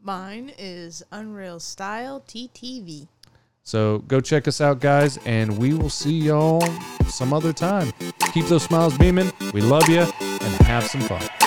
Mine is Unreal Style TTV. So go check us out, guys, and we will see y'all some other time. Keep those smiles beaming. We love you and have some fun.